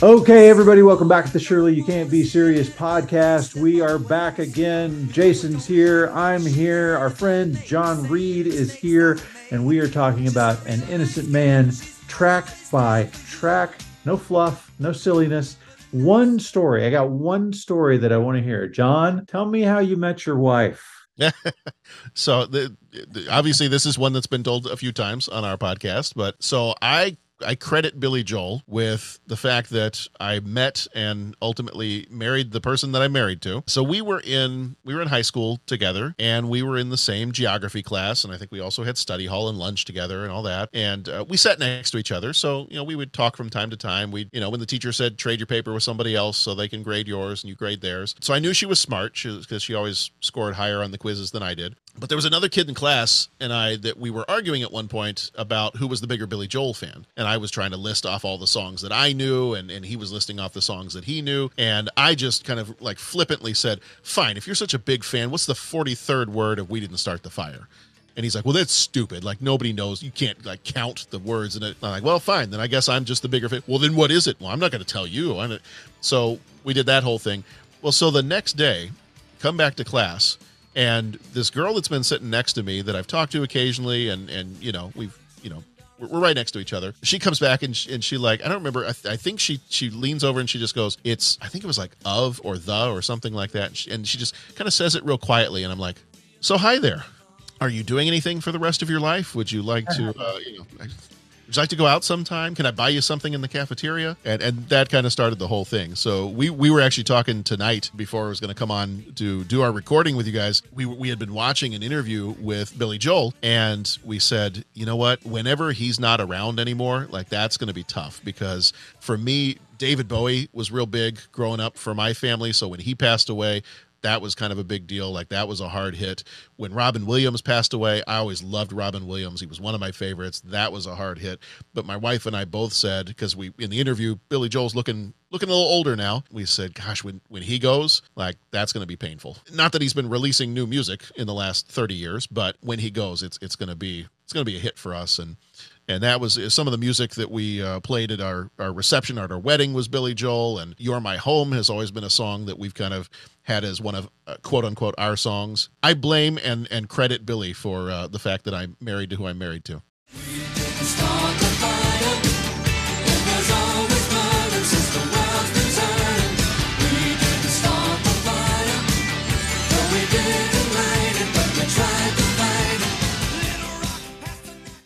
Okay, everybody, welcome back to the Surely You Can't Be Serious podcast. We are back again. Jason's here. I'm here. Our friend John Reid is here, and we are talking about An Innocent Man, track by track. No fluff, no silliness. One story. I got one story that I want to hear. John, tell me how you met your wife. so the, the, obviously this is one that's been told a few times on our podcast but so i I credit Billy Joel with the fact that I met and ultimately married the person that I married to. So we were in we were in high school together and we were in the same geography class and I think we also had study hall and lunch together and all that. And uh, we sat next to each other. So, you know, we would talk from time to time. We, you know, when the teacher said trade your paper with somebody else so they can grade yours and you grade theirs. So I knew she was smart because she, she always scored higher on the quizzes than I did. But there was another kid in class and I that we were arguing at one point about who was the bigger Billy Joel fan. And I was trying to list off all the songs that I knew and, and he was listing off the songs that he knew. And I just kind of like flippantly said, Fine, if you're such a big fan, what's the 43rd word of We Didn't Start the Fire? And he's like, well, that's stupid. Like nobody knows. You can't like count the words it. I'm like, well, fine. Then I guess I'm just the bigger fan. Well, then what is it? Well, I'm not going to tell you. I'm so we did that whole thing. Well, so the next day, come back to class and this girl that's been sitting next to me that I've talked to occasionally, and and you know we've you know we're, right next to each other. She comes back and she, and she like I don't remember. I, th- I, think she she leans over and she just goes, "It's I think it was like of or the or something like that." And she, and she just kind of says it real quietly, and I'm like, "So hi there." Are you doing anything for the rest of your life? Would you like to, uh, you know, would you like to go out sometime? Can I buy you something in the cafeteria? And and that kind of started the whole thing. So we we were actually talking tonight before I was going to come on to do our recording with you guys. We we had been watching an interview with Billy Joel, and we said, you know what? Whenever he's not around anymore, like that's going to be tough because for me, David Bowie was real big growing up for my family. So when he passed away, that was kind of a big deal. Like that was a hard hit. When Robin Williams passed away, I always loved Robin Williams. He was one of my favorites. That was a hard hit. But my wife and I both said because we in the interview, Billy Joel's looking looking a little older now. We said, gosh, when when he goes, like that's going to be painful. Not that he's been releasing new music in the last 30 years, but when he goes, it's it's going to be it's going to be a hit for us and and that was uh, some of the music that we uh, played at our, our reception at our wedding was billy joel and you're my home has always been a song that we've kind of had as one of uh, quote unquote our songs. I blame and and credit billy for uh, the fact that i'm married to who i'm married to.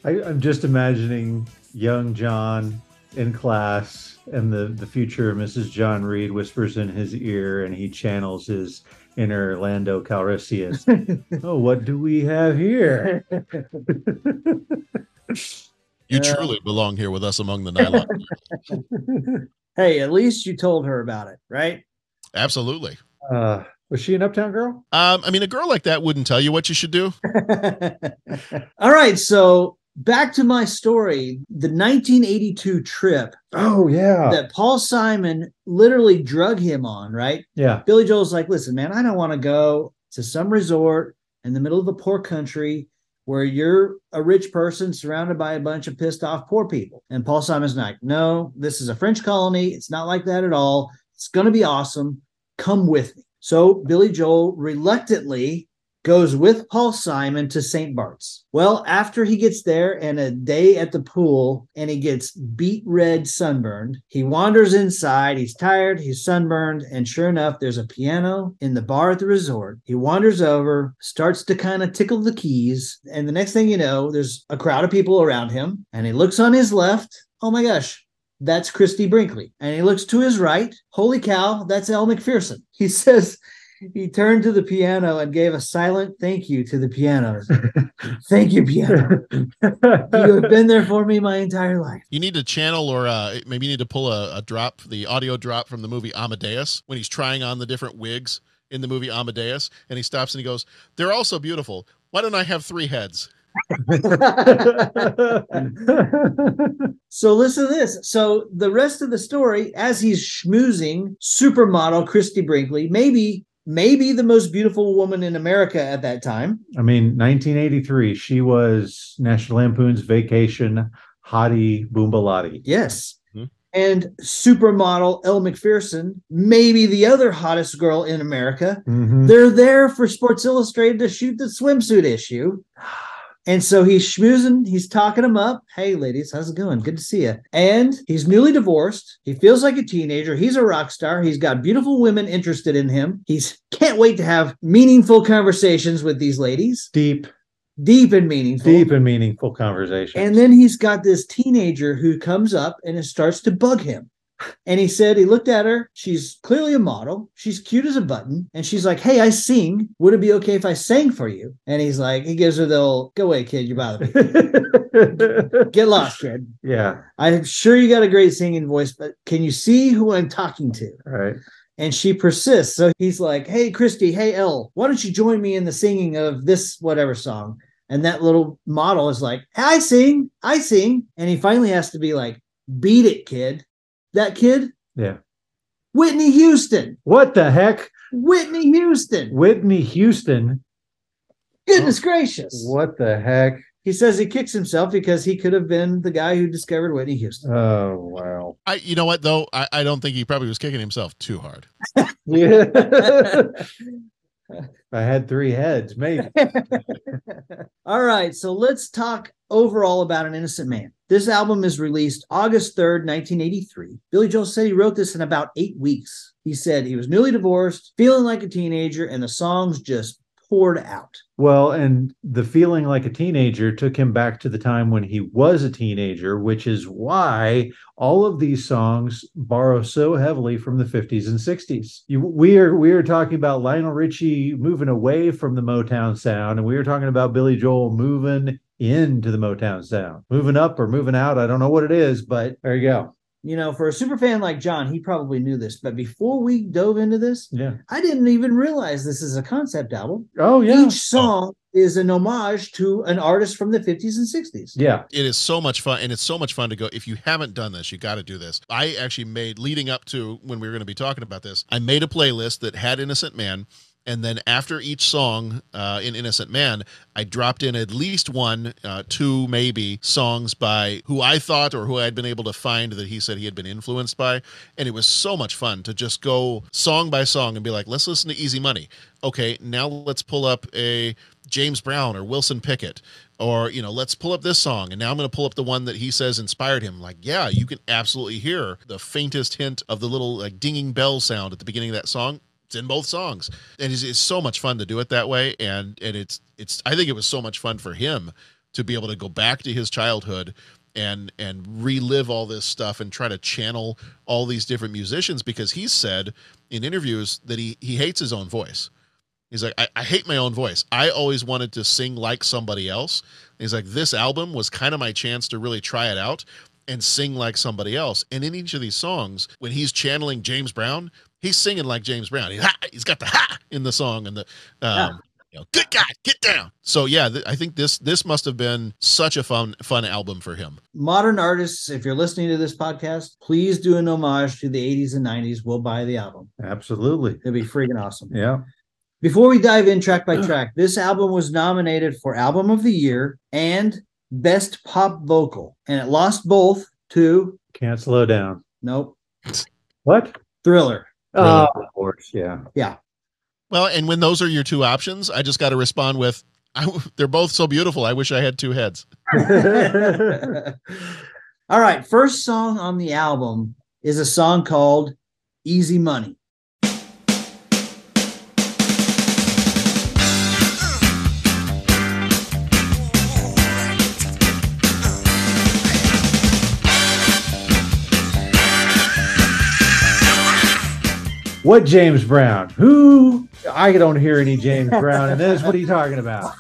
I, am just imagining young John in class, and the the future Mrs. John Reid whispers in his ear, and he channels his inner Lando Calrissian. oh, what do we have here? you truly belong here with us among the nylon. hey, at least you told her about it, right? Absolutely. Uh, was she an uptown girl? Um, I mean, a girl like that wouldn't tell you what you should do. All right, so back to my story the 1982 trip oh yeah. that paul simon literally drug him on right? Yeah. Billy joel's like listen man i don't want to go to some resort in the middle of a poor country where you're a rich person surrounded by a bunch of pissed off poor people. And paul simon's like no this is a french colony. It's not like that at all. It's going to be awesome. Come with me. So billy joel reluctantly goes with Paul Simon to St. Bart's. Well, after he gets there and a day at the pool and he gets beet red sunburned, he wanders inside. He's tired, he's sunburned, and sure enough, there's a piano in the bar at the resort. He wanders over, starts to kind of tickle the keys, and the next thing you know, there's a crowd of people around him, and he looks on his left. Oh my gosh, that's Christie Brinkley. And he looks to his right. Holy cow, that's Elle Macpherson. He says, he turned to the piano and gave a silent thank you to the piano. thank you, piano. you have been there for me my entire life. You need to channel, or uh, maybe you need to pull a, a drop, the audio drop from the movie Amadeus when he's trying on the different wigs in the movie Amadeus, and he stops and he goes, "They're all so beautiful. Why don't I have three heads?" so listen to this. So the rest of the story, as he's schmoozing supermodel Christie Brinkley, maybe maybe the most beautiful woman in America at that time. I mean, 1983, she was National Lampoon's Vacation Hottie Boombalati. Yes. Mm-hmm. and supermodel Elle Macpherson, maybe the other hottest girl in America. Mhm. They're there for Sports Illustrated to shoot the swimsuit issue. And so he's schmoozing, he's talking them up. Hey, ladies, how's it going? Good to see you. And he's newly divorced. He feels like a teenager. He's a rock star. He's got beautiful women interested in him. He's can't wait to have meaningful conversations with these ladies, Deep, deep and meaningful. deep and meaningful conversation. And then he's got this teenager who comes up and it starts to bug him. And he said he looked at her. She's clearly a model. She's cute as a button. And she's like, Hey, I sing. Would it be okay if I sang for you? And he's like, he gives her the old, go away, kid. You bother me. Get lost, kid. yeah. I'm sure you got a great singing voice, but can you see who I'm talking to? All right. And she persists. So he's like, Hey, Christie, hey, Elle, why don't you join me in the singing of this whatever song? And that little model is like, I sing, I sing. And he finally has to be like, Beat it, kid. That kid, Yeah. Whitney Houston. What the heck? Whitney Houston. Whitney Houston. Goodness gracious. What the heck? He says he kicks himself because he could have been the guy who discovered Whitney Houston. Oh wow. I, you know what though? I, I don't think he probably was kicking himself too hard. Yeah. I had three heads, maybe. All right, so let's talk overall about An Innocent Man. This album is released August 3rd, 1983. Billy Joel said he wrote this in about eight weeks. He said he was newly divorced, feeling like a teenager, and the songs just poured out. Well, and the feeling like a teenager took him back to the time when he was a teenager, which is why all of these songs borrow so heavily from the 50s and 60s. You, we are we are talking about Lionel Richie moving away from the Motown sound, and we are talking about Billy Joel moving into the Motown sound, moving up or moving out. I don't know what it is, but there you go. You know, for a super fan like John, he probably knew this, but before we dove into this, Yeah. I didn't even realize this is a concept album. Oh yeah. Each song is an homage to an artist from the 50s and 60s. Yeah. It is so much fun, and it's so much fun to go. If you haven't done this, you got to do this. I actually made leading up to when we were going to be talking about this. I made a playlist that had Innocent Man, and then after each song uh, in Innocent Man, I dropped in at least one, uh, two maybe songs by who I thought or who I had been able to find that he said he had been influenced by, and it was so much fun to just go song by song and be like, let's listen to Easy Money. Okay, now let's pull up a James Brown or Wilson Pickett or you know let's pull up this song. And now i'm going to pull up the one that he says inspired him. Like yeah you can absolutely hear the faintest hint of the little like dinging bell sound at the beginning of that song it's in both songs and it's, it's so much fun to do it that way and and it's it's i think it was so much fun for him to be able to go back to his childhood and and relive all this stuff and try to channel all these different musicians because he said in interviews that he he hates his own voice He's like, I, I hate my own voice. I always wanted to sing like somebody else. He's like, this album was kind of my chance to really try it out and sing like somebody else. And in each of these songs, when he's channeling James Brown, he's singing like James Brown. He's, ha, he's got the ha in the song and the, um, Yeah. you know, good God, get down. So yeah, th- I think this this must have been such a fun fun album for him. Modern artists, if you're listening to this podcast, please do an homage to the 80s and 90s. We'll buy the album. Absolutely. It'll be freaking awesome. Yeah. Before we dive in track by track, this album was nominated for Album of the Year and Best Pop Vocal, and it lost both to Can't slow down. nope, What? Thriller. Oh, uh, of course. Yeah. Yeah. Well, and when those are your two options, I just got to respond with, I, they're both so beautiful. I wish I had two heads. All right, first song on the album is a song called Easy Money. What James Brown? Who? I don't hear any James Brown in this. What are you talking about?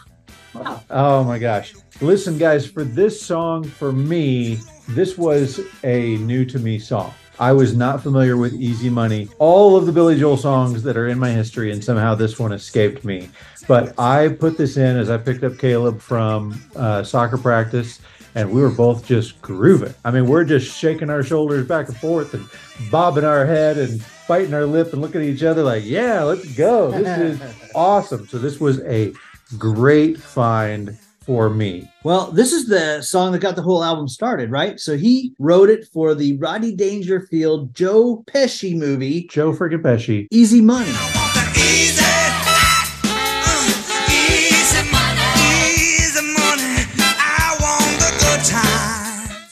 Oh my gosh. Listen, guys, for this song, for me, this was a new to me song. I was not familiar with Easy Money. All of the Billy Joel songs that are in my history, and somehow this one escaped me. But I put this in as I picked up Caleb from uh, soccer practice, and we were both just grooving. I mean, we're just shaking our shoulders back and forth and bobbing our head and biting our lip and looking at each other like, yeah, let's go. This is awesome. So this was a great find for me. Well, this is the song that got the whole album started, right? So he wrote it for the Rodney Dangerfield Joe Pesci movie, Joe freaking Pesci. Easy Money.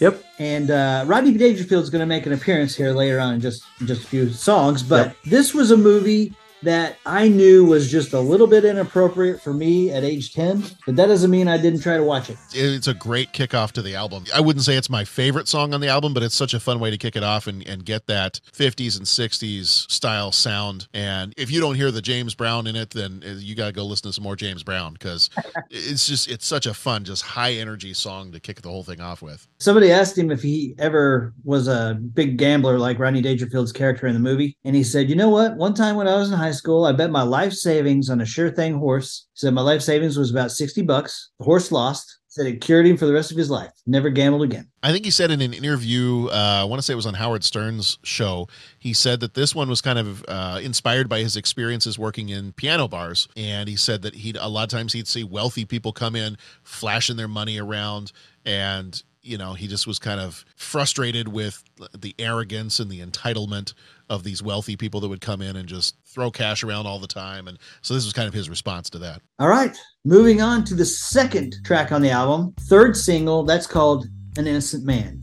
Yep. And uh, Rodney Dangerfield is going to make an appearance here later on in just in just a few songs. But this was a movie that I knew was just a little bit inappropriate for me at age 10, but that doesn't mean I didn't try to watch it. It's a great kickoff to the album. I wouldn't say it's my favorite song on the album, but it's such a fun way to kick it off and, and get that 50s and 60s style sound. And if you don't hear the James Brown in it, then uh, you got to go listen to some more James Brown because it's just, it's such a fun, just high energy song to kick the whole thing off with. Somebody asked him if he ever was a big gambler like Rodney Dangerfield's character in the movie. And he said, You know what? One time when I was in high school, I bet my life savings on a sure thing horse. Said my life savings was about 60 bucks. The horse lost. Said it cured him for the rest of his life. Never gambled again. I think he said in an interview, uh, I want to say it was on Howard Stern's show, he said that this one was kind of uh, inspired by his experiences working in piano bars. And he said that he'd a lot of times he'd see wealthy people come in, flashing their money around, and you know he just was kind of frustrated with the arrogance and the entitlement of these wealthy people that would come in and just throw cash around all the time. And so this was kind of his response to that. All right. Moving on to the second track on the album, third single. That's called An Innocent Man.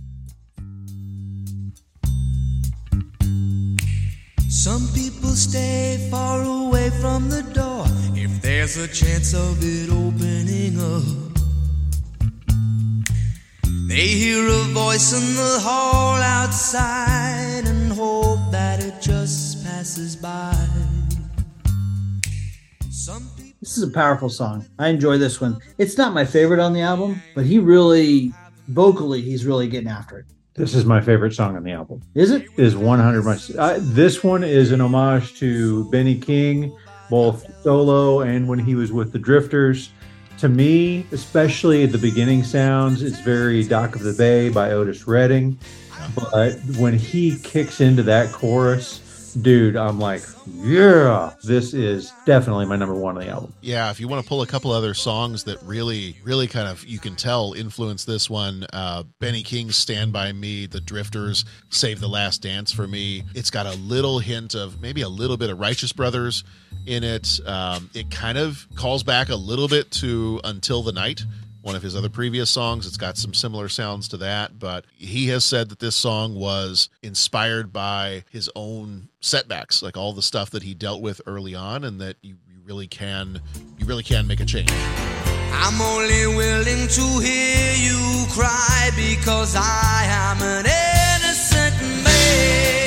Some people stay far away from the door if there's a chance of it opening up. They hear a voice in the hall outside and hope that it just passes by. Some people This is a powerful song. I enjoy this one. It's not my favorite on the album, but he really, vocally, he's really getting after it. This is my favorite song on the album. Is it? Is 100 my this one is an homage to Benny King, both solo and when he was with the Drifters. To me, especially the beginning sounds, it's very Dock of the Bay by Otis Redding. But when he kicks into that chorus, dude, I'm like, yeah, this is definitely my number one on the album. Yeah, if you want to pull a couple other songs that really, really kind of you can tell influence this one, uh, Benny King's "Stand by Me," The Drifters, "Save the Last Dance" for me. It's got a little hint of maybe a little bit of Righteous Brothers in it. Um, it kind of calls back a little bit to "Until the Night." One of his other previous songs. It's got some similar sounds to that, but he has said that this song was inspired by his own setbacks, like all the stuff that he dealt with early on, and that you, you really can you really can make a change. I'm only willing to hear you cry because I am an innocent man.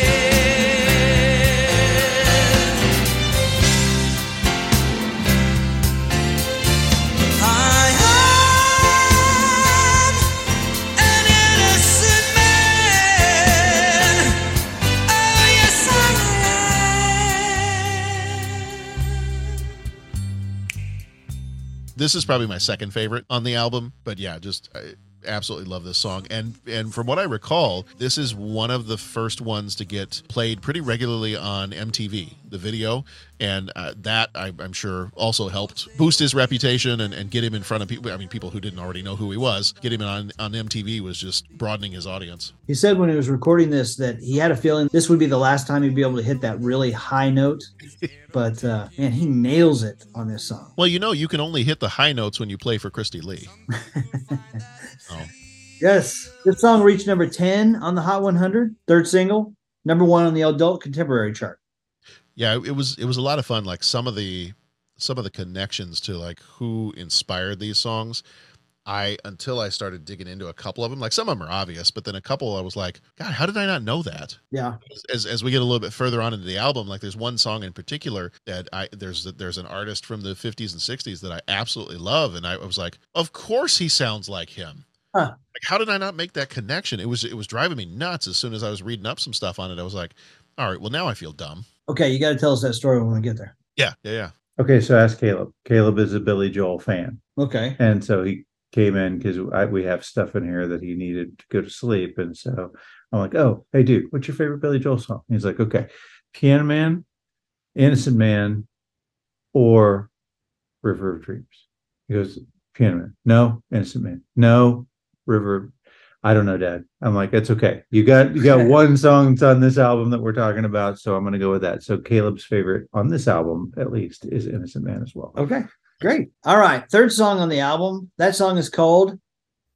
This is probably my second favorite on the album, but yeah, just I absolutely love this song. And and from what I recall, this is one of the first ones to get played pretty regularly on MTV, the video, and uh, that I, I'm sure also helped boost his reputation and, and get him in front of people. I mean, people who didn't already know who he was. Get him on on MTV was just broadening his audience. He said when he was recording this that he had a feeling this would be the last time he'd be able to hit that really high note. But uh, man, he nails it on this song. Well, you know, you can only hit the high notes when you play for Christie Lee. oh. Yes. This song reached number 10 on the Hot 100, third single, number one on the adult contemporary chart. yeah it was it was a lot of fun like some of the some of the connections to like who inspired these songs i until i started digging into a couple of them like some of them are obvious but then a couple i was like god how did i not know that Yeah. as, as we get a little bit further on into the album like there's one song in particular that i there's there's an artist from the 50s and 60s that i absolutely love and i was like of course he sounds like him Huh. like how did i not make that connection it was it was driving me nuts as soon as i was reading up some stuff on it i was like all right well now i feel dumb Okay. You got to tell us that story when we get there. yeah yeah yeah Okay, so ask Caleb. Caleb is a Billy Joel fan. Okay. And so he came in because we have stuff in here that he needed to go to sleep. And so I'm like, oh, hey, dude, what's your favorite Billy Joel song? He's like, okay, Piano Man, Innocent Man, or River of Dreams. He goes, Piano Man. No, Innocent Man. No, River. I don't know, Dad. I'm like, it's okay. You got you got one song that's on this album that we're talking about, so I'm gonna go with that. So Caleb's favorite on this album, at least, is Innocent Man as well. Okay, great. All right, third song on the album. That song is called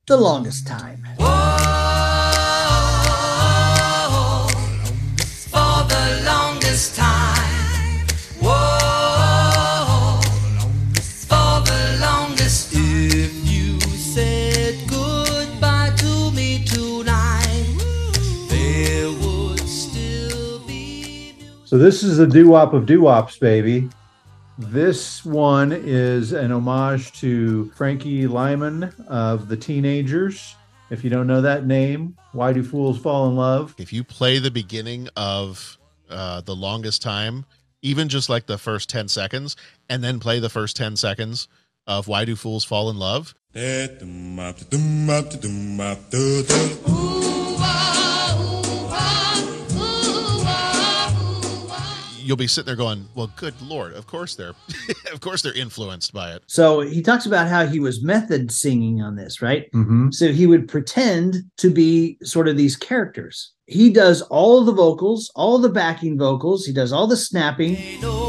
"The Longest Time." Whoa, for the longest time. So this is the doo wop of doo wops, baby. This one is an homage to Frankie Lymon of the Teenagers. If you don't know that name, why do fools fall in love? If you play the beginning of uh, the longest time, even just like the first 10 seconds, and then play the first 10 seconds of Why Do Fools Fall in Love, you'll be sitting there going, Well, good Lord, of course they're of course they're influenced by it. So he talks about how he was method singing on this, right? Mm-hmm. So he would pretend to be sort of these characters. He does all the vocals, all the backing vocals. He does all the snapping. They know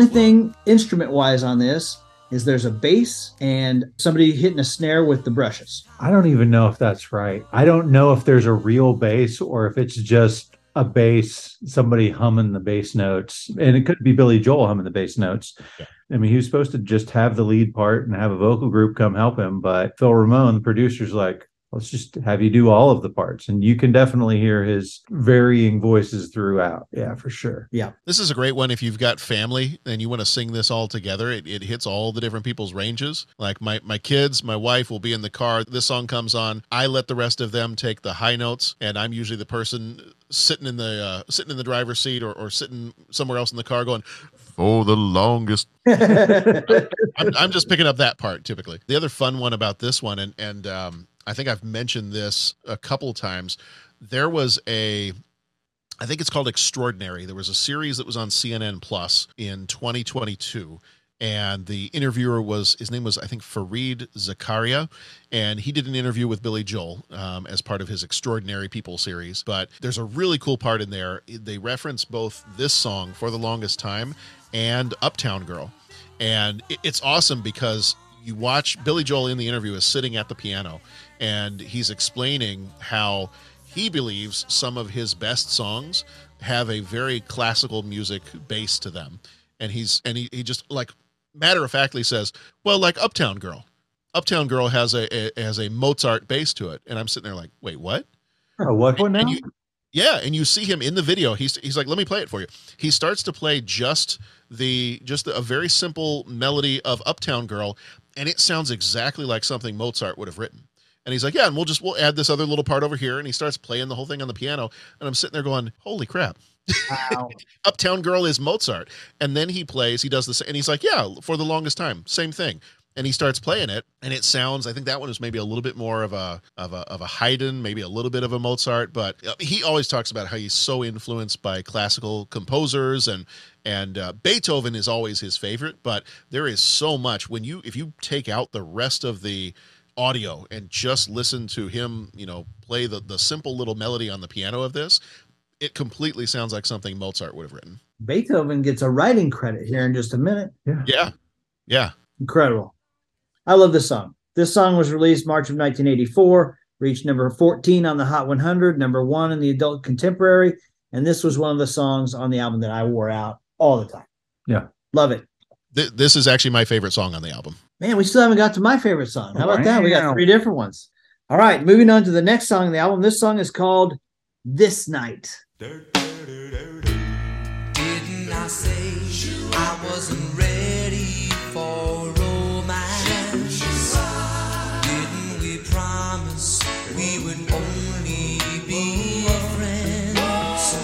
only thing instrument wise on this is there's a bass and somebody hitting a snare with the brushes. I don't even know if that's right. I don't know if there's a real bass or if it's just a bass, somebody humming the bass notes. And it could be Billy Joel humming the bass notes. Yeah. I mean, he was supposed to just have the lead part and have a vocal group come help him. But Phil Ramone, the producer's like, let's just have you do all of the parts. And you can definitely hear his varying voices throughout. Yeah, for sure. Yeah this is a great one if you've got family and you want to sing this all together. It, it hits all the different people's ranges. Like my, my kids, my wife will be in the car. This song comes on. I let the rest of them take the high notes, and I'm usually the person sitting in the uh, sitting in the driver's seat or, or sitting somewhere else in the car going, for the longest I'm, I'm just picking up that part typically. The other fun one about this one, and and um, I think I've mentioned this a couple times. There was a, I think it's called Extraordinary. There was a series that was on CNN Plus in 2022. And the interviewer was his name was I think Fareed Zakaria, and he did an interview with Billy Joel um, as part of his Extraordinary People series. But there's a really cool part in there. They reference both this song for the longest time and Uptown Girl and it's awesome because you watch Billy Joel in the interview is sitting at the piano and he's explaining how he believes some of his best songs have a very classical music base to them and he's and he, he just like matter of factly says well like uptown girl uptown girl has a, a has a mozart base to it and i'm sitting there like wait what Oh, what one now? and you, yeah, and you see him in the video. He's he's like, "Let me play it for you." He starts to play just the just a very simple melody of Uptown Girl, and it sounds exactly like something Mozart would have written. And he's like, "Yeah, and we'll just we'll add this other little part over here." And he starts playing the whole thing on the piano, and I'm sitting there going, "Holy crap!" Wow. Uptown Girl is Mozart. And then he plays, he does this, and he's like, yeah, for the longest time, same thing. And he starts playing it, and it sounds. I think that one is maybe a little bit more of a of a of a Haydn, maybe a little bit of a Mozart. But uh, he always talks about how he's so influenced by classical composers, and and uh, Beethoven is always his favorite. But there is so much when you if you take out the rest of the audio and just listen to him, you know, play the the simple little melody on the piano of this, it completely sounds like something Mozart would have written. Beethoven gets a writing credit here in just a minute. Yeah. Yeah. Incredible. I love this song. This song was released March of 1984, reached number 14 on the Hot 100, number one in the adult contemporary. And this was one of the songs on the album that I wore out all the time. Yeah. Love it. Th- this is actually my favorite song on the album. Man, we still haven't got to my favorite song. How about that? We got three different ones. All right, moving on to the next song in the album. This song is called This Night. Didn't I say I wasn't ready for romance? Didn't we promise we would only be friends?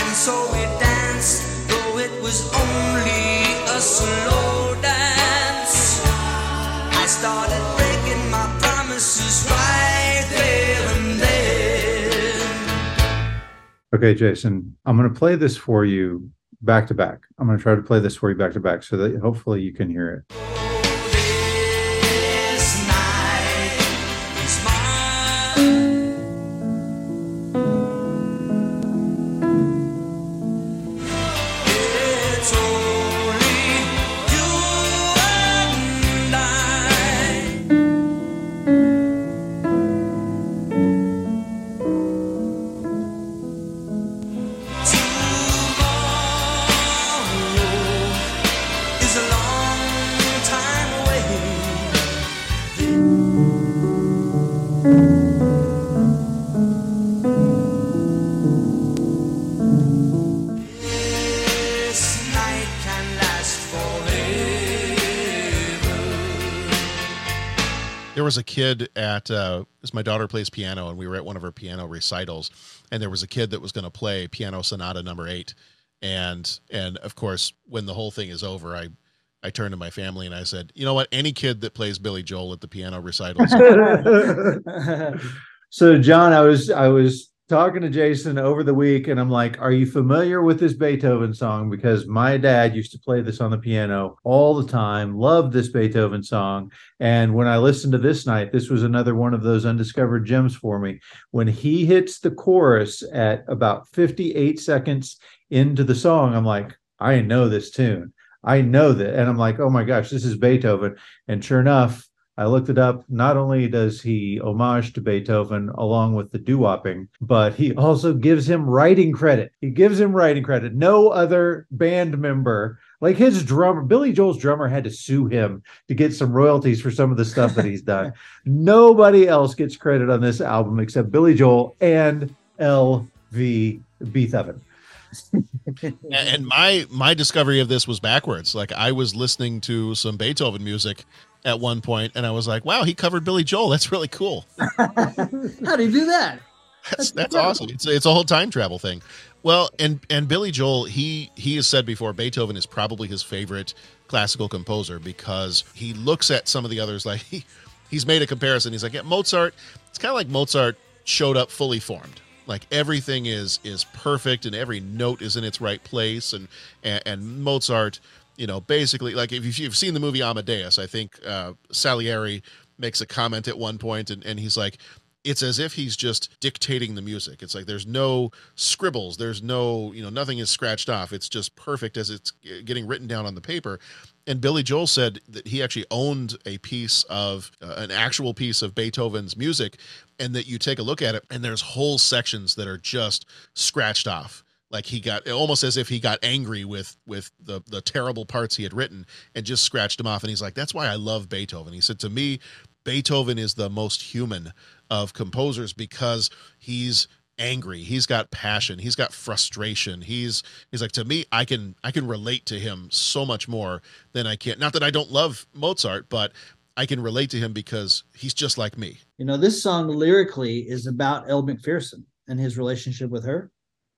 And so we danced, though it was only a slow started breaking my promises right there and then. Okay, Jason, I'm going to play this for you back to back. I'm going to try to play this for you back to back so that hopefully you can hear it. There was a kid at uh, my daughter plays piano, and we were at one of her piano recitals, and there was a kid that was going to play Piano Sonata Number Eight, and and of course, when the whole thing is over, I I turned to my family and I said, you know what, any kid that plays Billy Joel at the piano recitals, so John, I was I was talking to Jason over the week and I'm like, "Are you familiar with this Beethoven song because my dad used to play this on the piano all the time. Loved this Beethoven song. And when I listened to this night, this was another one of those undiscovered gems for me. When he hits the chorus at about 58 seconds into the song, I'm like, I know this tune. I know that. And I'm like, oh my gosh, this is Beethoven. And sure enough, I looked it up. Not only does he homage to Beethoven along with the doo-wopping, but he also gives him writing credit. He gives him writing credit. No other band member, like his drummer, Billy Joel's drummer, had to sue him to get some royalties for some of the stuff that he's done. Nobody else gets credit on this album except Billy Joel and L.V. Beethoven. and, and my my discovery of this was backwards. Like I was listening to some Beethoven music at one point, and I was like, wow, he covered Billy Joel. That's really cool. How do you do that? That's that's awesome. It's it's a whole time travel thing. Well, and and Billy Joel, he he has said before, Beethoven is probably his favorite classical composer because he looks at some of the others like he he's made a comparison. He's like, yeah, Mozart. It's kind of like Mozart showed up fully formed. Like everything is is perfect and every note is in its right place. And and, and Mozart, you know, basically like if you've, seen the movie Amadeus, I think uh, Salieri makes a comment at one point and, and he's like it's as if he's just dictating the music. It's like there's no scribbles, there's no, you know, nothing is scratched off. It's just perfect as it's getting written down on the paper. And Billy Joel said that he actually owned a piece of uh, an actual piece of Beethoven's music, and that you take a look at it, and there's whole sections that are just scratched off. Like he got almost as if he got angry with with the the terrible parts he had written and just scratched them off. And he's like, "That's why I love Beethoven." He said to me, Beethoven is the most human of composers because he's angry he's got passion he's got frustration he's he's like to me i can i can relate to him so much more than i can not that i don't love mozart but i can relate to him because he's just like me You know, this song lyrically is about Elle Macpherson and his relationship with her.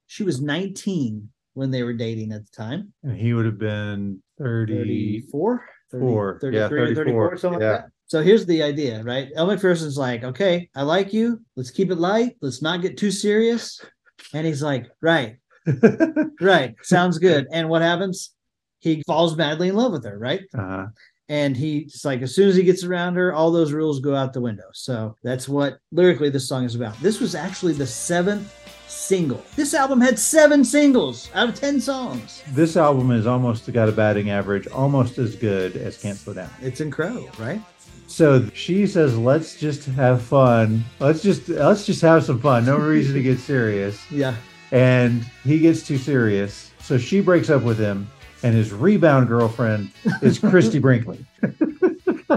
She was 19 when they were dating at the time. And he would have been 30. 34? 30, Four. 33 Yeah, or 34, 34. something Yeah. like that. So here's the idea, right? Elle Macpherson's like, okay, I like you. Let's keep it light. Let's not get too serious. And he's like, right, right. Sounds good. And what happens? He falls madly in love with her, right? uh, and he's like as soon as he gets around her all those rules go out the window so that's what lyrically this song is about this was actually the seventh single this album had seven singles out of ten songs this album is almost got a batting average almost as good as Can't Slow Down. it's incredible right So she says, "Let's just have fun. Let's just let's just have some fun. No reason to get serious." yeah And he gets too serious, so she breaks up with him. And his rebound girlfriend is Christie Brinkley.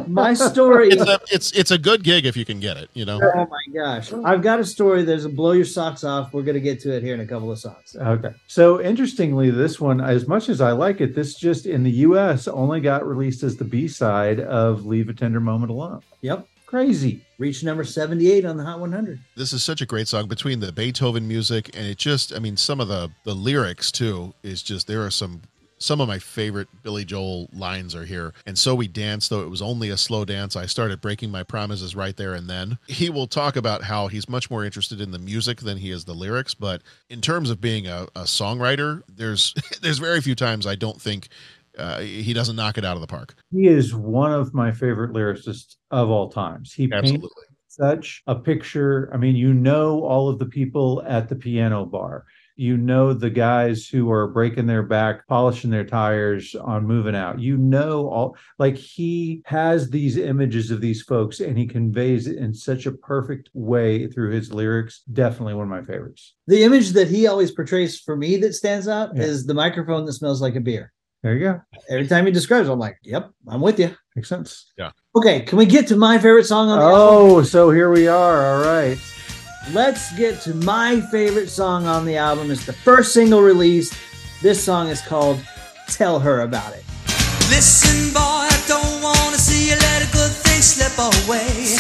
my story it's a it's it's a good gig if you can get it you know oh my gosh i've got a story there's a blow your socks off we're going to get to it here in a couple of songs Okay. So interestingly, this one, as much as I like it, this just in the U.S. only got released as the B side of "Leave a Tender Moment Alone." yep Crazy. reached number 78 on the hot 100 this is such a great song between the beethoven music and it just i mean some of the the lyrics too is just there are some some of my favorite Billy Joel lines are here. And so we danced, though it was only a slow dance. I started breaking my promises right there and then. He will talk about how he's much more interested in the music than he is the lyrics. But in terms of being a, a songwriter, there's there's very few times I don't think uh, he doesn't knock it out of the park. He is one of my favorite lyricists of all times. He paints Absolutely. such a picture. I mean, you know all of the people at the piano bar. You know the guys who are breaking their back, polishing their tires on moving out. You know all like he has these images of these folks and he conveys it in such a perfect way through his lyrics. Definitely one of my favorites. The image that he always portrays for me that stands out Yeah. is the microphone that smells like a beer. There you go. Every time he describes it, I'm like, yep, I'm with you. Makes sense. Yeah. Okay, can we get to my favorite song on the oh, album? Oh, so here we are. All right. Let's get to my favorite song on the album. It's the first single released. This song is called Tell Her About It. Listen, boy, I don't wanna see you let a good thing slip away.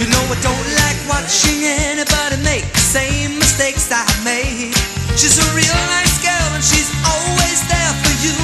You know I don't like watching anybody make the same mistakes I made. She's a real nice girl and she's always there for you.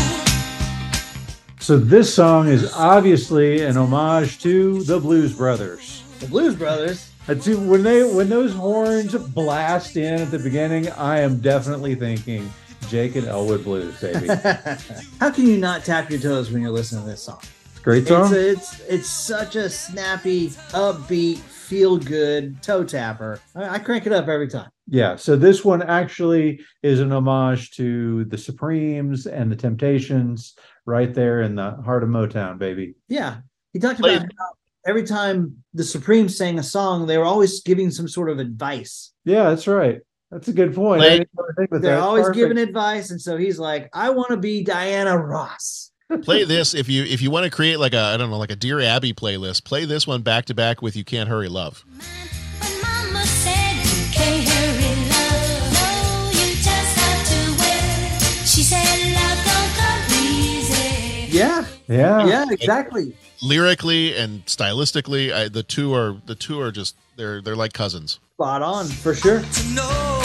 So this song is obviously an homage to the Blues Brothers. The Blues Brothers. And see, when they when those horns blast in at the beginning, I am definitely thinking Jake and Elwood Blues, baby. How can you not tap your toes when you're listening to this song? Great It's song. it's it's such a snappy, upbeat, feel good toe tapper. I, I crank it up every time. yeah. So this one actually is an homage to the Supremes and the Temptations, right there in the heart of Motown, baby. Yeah, he talked Played- about how every time the Supremes sang a song, they were always giving some sort of advice. Yeah, that's right. That's a good point. I Played- didn't ever think about They're that. always Perfect. giving advice, and so he's like, "I want to be Diana Ross." play this if you if you want to create like a I don't know like a Dear Abby playlist. Play this one back to back with You Can't Hurry Love. When mama said you can't hurry love, no, you just have to wait. She said love don't come easy. Yeah, Yeah. yeah, exactly. Lyrically and stylistically, I, the two are the two are just they're they're like cousins. Spot on for sure. to know.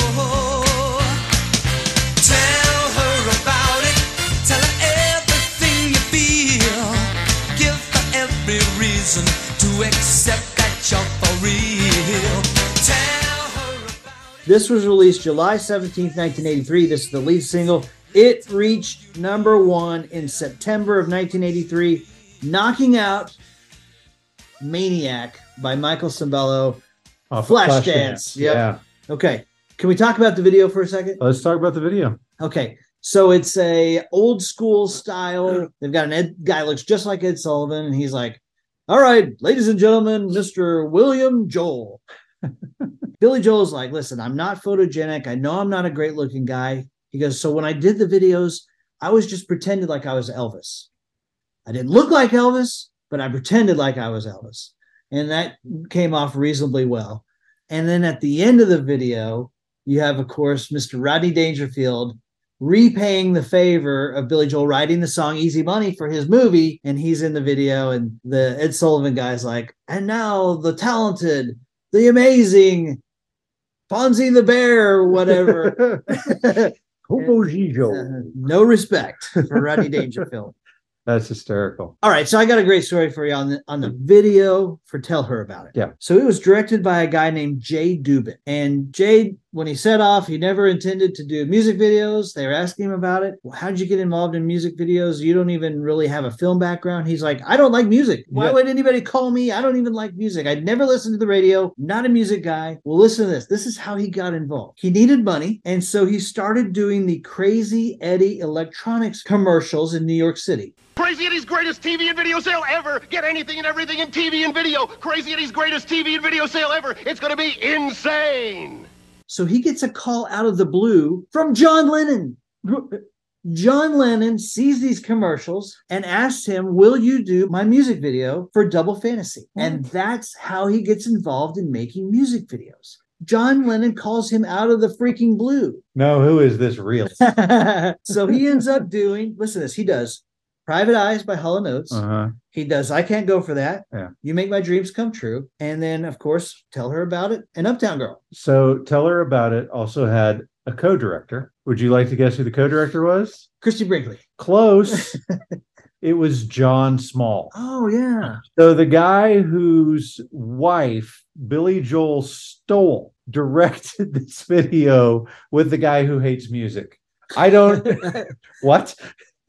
Tell her about it. Tell her everything you feel. Give her every reason to accept that you're for real. Tell her about This was released July 17th, 1983. This is the lead single. It reached number one in September of 1983, knocking out Maniac by Michael Sembello. Oh, of Flashdance, yep. Yeah. Okay, can we talk about the video for a second? Let's talk about the video. Okay, so it's a old school style. They've got an Ed guy looks just like Ed Sullivan, and he's like, "All right, ladies and gentlemen, Mr. William Joel." Billy Joel's like, "Listen, I'm not photogenic. I know I'm not a great looking guy." He goes, "So when I did the videos, I was just pretended like I was Elvis. I didn't look like Elvis, but I pretended like I was Elvis, and that came off reasonably well." And then at the end of the video, you have, of course, Mr. Rodney Dangerfield repaying the favor of Billy Joel writing the song Easy Money for his movie. And he's in the video. And the Ed Sullivan guy's like, and now the talented, the amazing Fonzie the Bear, or whatever. Hobo Gijo. Uh, no respect for Rodney Dangerfield. That's hysterical. All right, so I got a great story for you on the on the video for Tell Her About It. Yeah. So it was directed by a guy named Jay Dubin. And Jay, when he set off, he never intended to do music videos. They were asking him about it. Well, how did you get involved in music videos? You don't even really have a film background. He's like, I don't like music. Why Yeah. would anybody call me? I don't even like music. I'd never listened to the radio. Not a music guy. Well, listen to this. This is how he got involved. He needed money, and so he started doing the Crazy Eddie electronics commercials in New York City. Crazy Eddie's greatest TV and video sale ever. Get anything and everything in TV and video. Crazy Eddie's greatest TV and video sale ever. It's going to be insane. So he gets a call out of the blue from John Lennon. John Lennon sees these commercials and asks him, Will you do my music video for Double Fantasy? And that's how he gets involved in making music videos. John Lennon calls him out of the freaking blue. No, who is this real? so he ends up doing, listen to this, he does Private Eyes by Hall & Oates. Uh-huh. He does I Can't Go for That. Yeah. You Make My Dreams Come True. And then, of course, Tell Her About It and Uptown Girl. So tell her about it. Also had a co-director. Would you like to guess who the co-director was? Christie Brinkley. Close. it was Jon Small. Oh yeah. So the guy whose wife Billy Joel stole directed this video with the guy who hates music. I don't what?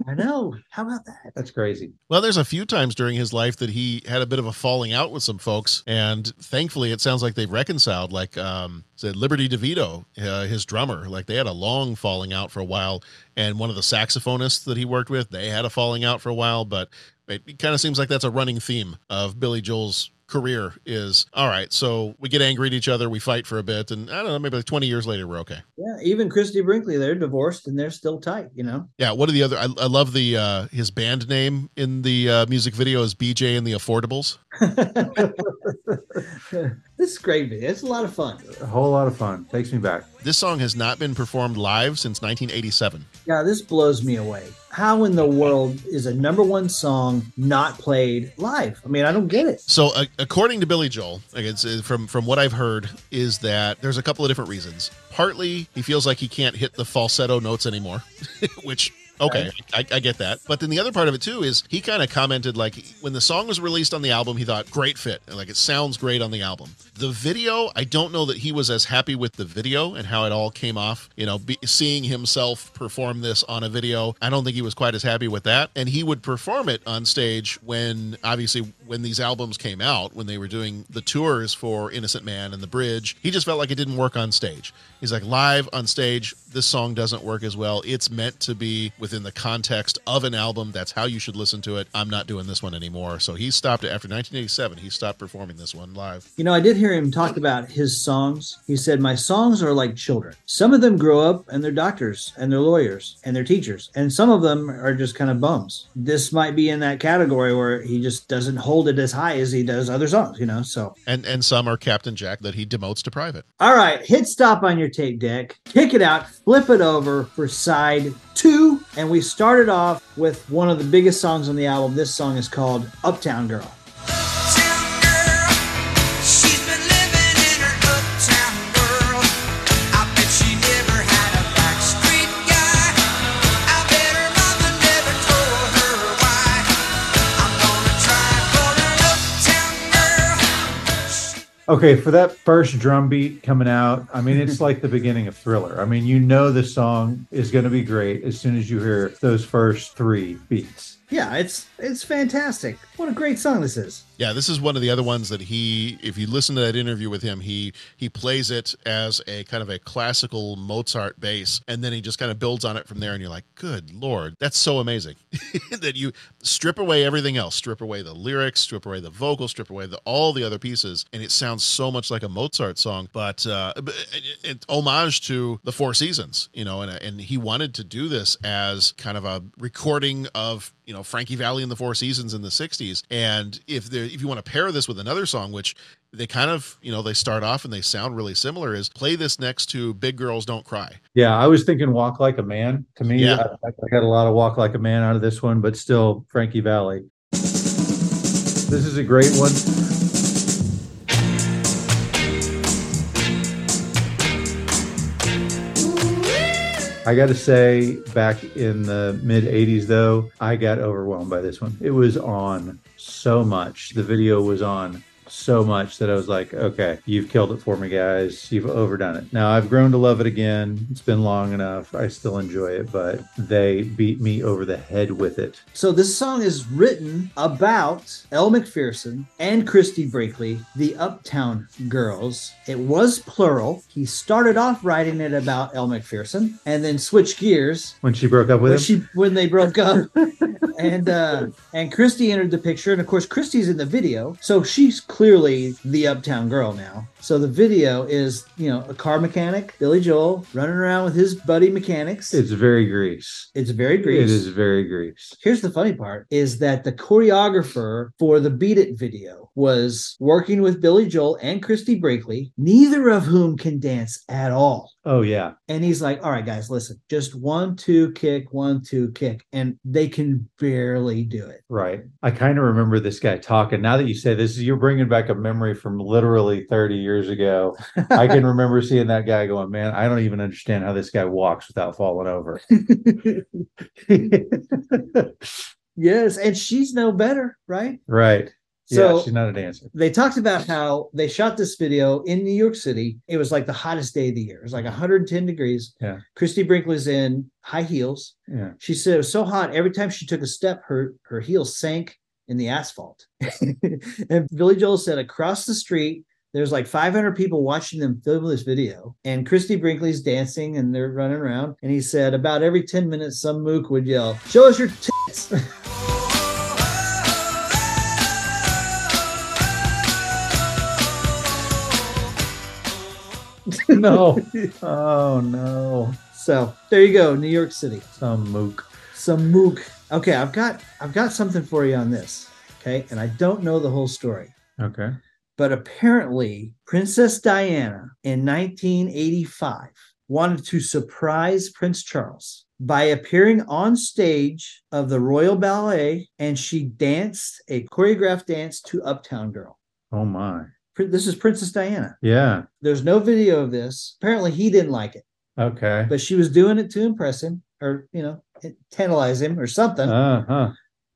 I know. How about that? That's crazy. Well, there's a few times during his life that he had a bit of a falling out with some folks, and thankfully, it sounds like they've reconciled. Like, um, said Liberty DeVito, uh, his drummer, like they had a long falling out for a while, and one of the saxophonists that he worked with, they had a falling out for a while. But it, it kind of seems like that's a running theme of Billy Joel's career. Is all right. So we get angry at each other, we fight for a bit, and I don't know, maybe like 20 years later, we're okay. Yeah, even Christie Brinkley, they're divorced and they're still tight, you know? Yeah. What are the other? I, I love the uh, his band name in the uh, music video is BJ and the Affordables. this is great video. It's a lot of fun. A whole lot of fun. Takes me back. This song has not been performed live since 1987. Yeah, this blows me away. How in the world is a number one song not played live? I mean, I don't get it. So, uh, according to Billy Joel, like uh, from from what I've heard, is that there's a couple of different reasons. Partly, he feels like he can't hit the falsetto notes anymore, which. Okay, I, I get that. But then the other part of it too is he kind of commented like when the song was released on the album, he thought great fit, and like it sounds great on the album. The video, I don't know that he was as happy with the video and how it all came off. You know, be, seeing himself perform this on a video, I don't think he was quite as happy with that. And he would perform it on stage when obviously when these albums came out, when they were doing the tours for Innocent Man and The Bridge, he just felt like it didn't work on stage. He's like live on stage, this song doesn't work as well. It's meant to be within the context of an album. That's how you should listen to it. I'm not doing this one anymore. So he stopped it after 1987. He stopped performing this one live. You know, I did hear him talk about his songs. He said, My songs are like children. Some of them grow up and they're doctors and they're lawyers and they're teachers, and some of them are just kind of bums. This might be in that category where he just doesn't hold it as high as he does other songs, you know? So, And and some are Captain Jack that he demotes to private. all right, hit stop on your tape deck, kick it out, flip it over for side two. And we started off with one of the biggest songs on the album. This song is called Uptown Girl. Okay, for that first drum beat coming out, I mean, it's like the beginning of Thriller. I mean, you know the song is going to be great as soon as you hear those first three beats. Yeah, it's it's fantastic. What a great song this is. Yeah, this is one of the other ones that he, if you listen to that interview with him, he he plays it as a kind of a classical Mozart bass, and then he just kind of builds on it from there. And you're like, good lord, that's so amazing that you strip away everything else, strip away the lyrics, strip away the vocals, strip away the, all the other pieces, and it sounds so much like a Mozart song. But uh, it, it, homage to the Four Seasons, you know, and and he wanted to do this as kind of a recording of you know Frankie Valli and the Four Seasons in the '60s. And if there, if you want to pair this with another song, which they kind of you know they start off and they sound really similar, is play this next to Big Girls Don't Cry. Yeah, I was thinking Walk Like a Man. To me, Yeah. I, I got a lot of Walk Like a Man out of this one, but still Frankie Valli. This is a great one. I got to say, back in the mid 80s, though, I got overwhelmed by this one. It was on so much. The video was on so much that I was like, okay, you've killed it for me, guys. You've overdone it. Now I've grown to love it again. It's been long enough. I still enjoy it, but they beat me over the head with it. So this song is written about Elle Macpherson and Christie Brinkley, the Uptown Girls. It was plural. He started off writing it about Elle Macpherson and then switched gears When she broke up with when him, she when they broke up. and uh and Christie entered the picture, and of course Christie's in the video, so she's clearly the uptown girl now. So the video is, you know, a car mechanic, Billy Joel, running around with his buddy mechanics. it's very grease. it's very grease. It is very grease. Here's the funny part is that the choreographer for the Beat It video was working with Billy Joel and Christie Brinkley, neither of whom can dance at all. Oh yeah, And he's like, all right, guys, listen, just one, two, kick, one, two, kick. And they can barely do it. right. I kind of remember this guy talking. Now that you say this, you're bringing back a memory from literally 30 years years ago. I can remember seeing that guy going, man, I don't even understand how this guy walks without falling over. yes, and she's no better, right? right. So yeah, she's not a dancer. they talked about how they shot this video in New York City. It was like the hottest day of the year. It was like 110 degrees. Yeah. Christie Brinkley's in high heels. Yeah. She said it was so hot every time she took a step, her her heels sank in the asphalt. and Billy Joel said across the street, there's like 500 people watching them film this video, and Christie Brinkley's dancing and they're running around. And he said about every 10 minutes, some mook would yell, "Show us your tits." no. Oh no. so there you go, New York City. Some mook. some mook. Okay, I've got I've got something for you on this. Okay, and I don't know the whole story, Okay. but apparently Princess Diana in 1985 wanted to surprise Prince Charles by appearing on stage of the Royal Ballet, and she danced a choreographed dance to Uptown Girl. Oh my. This is Princess Diana. Yeah. There's no video of this. Apparently, he didn't like it, Okay. but she was doing it to impress him, or you know, tantalize him, or something. Uh huh.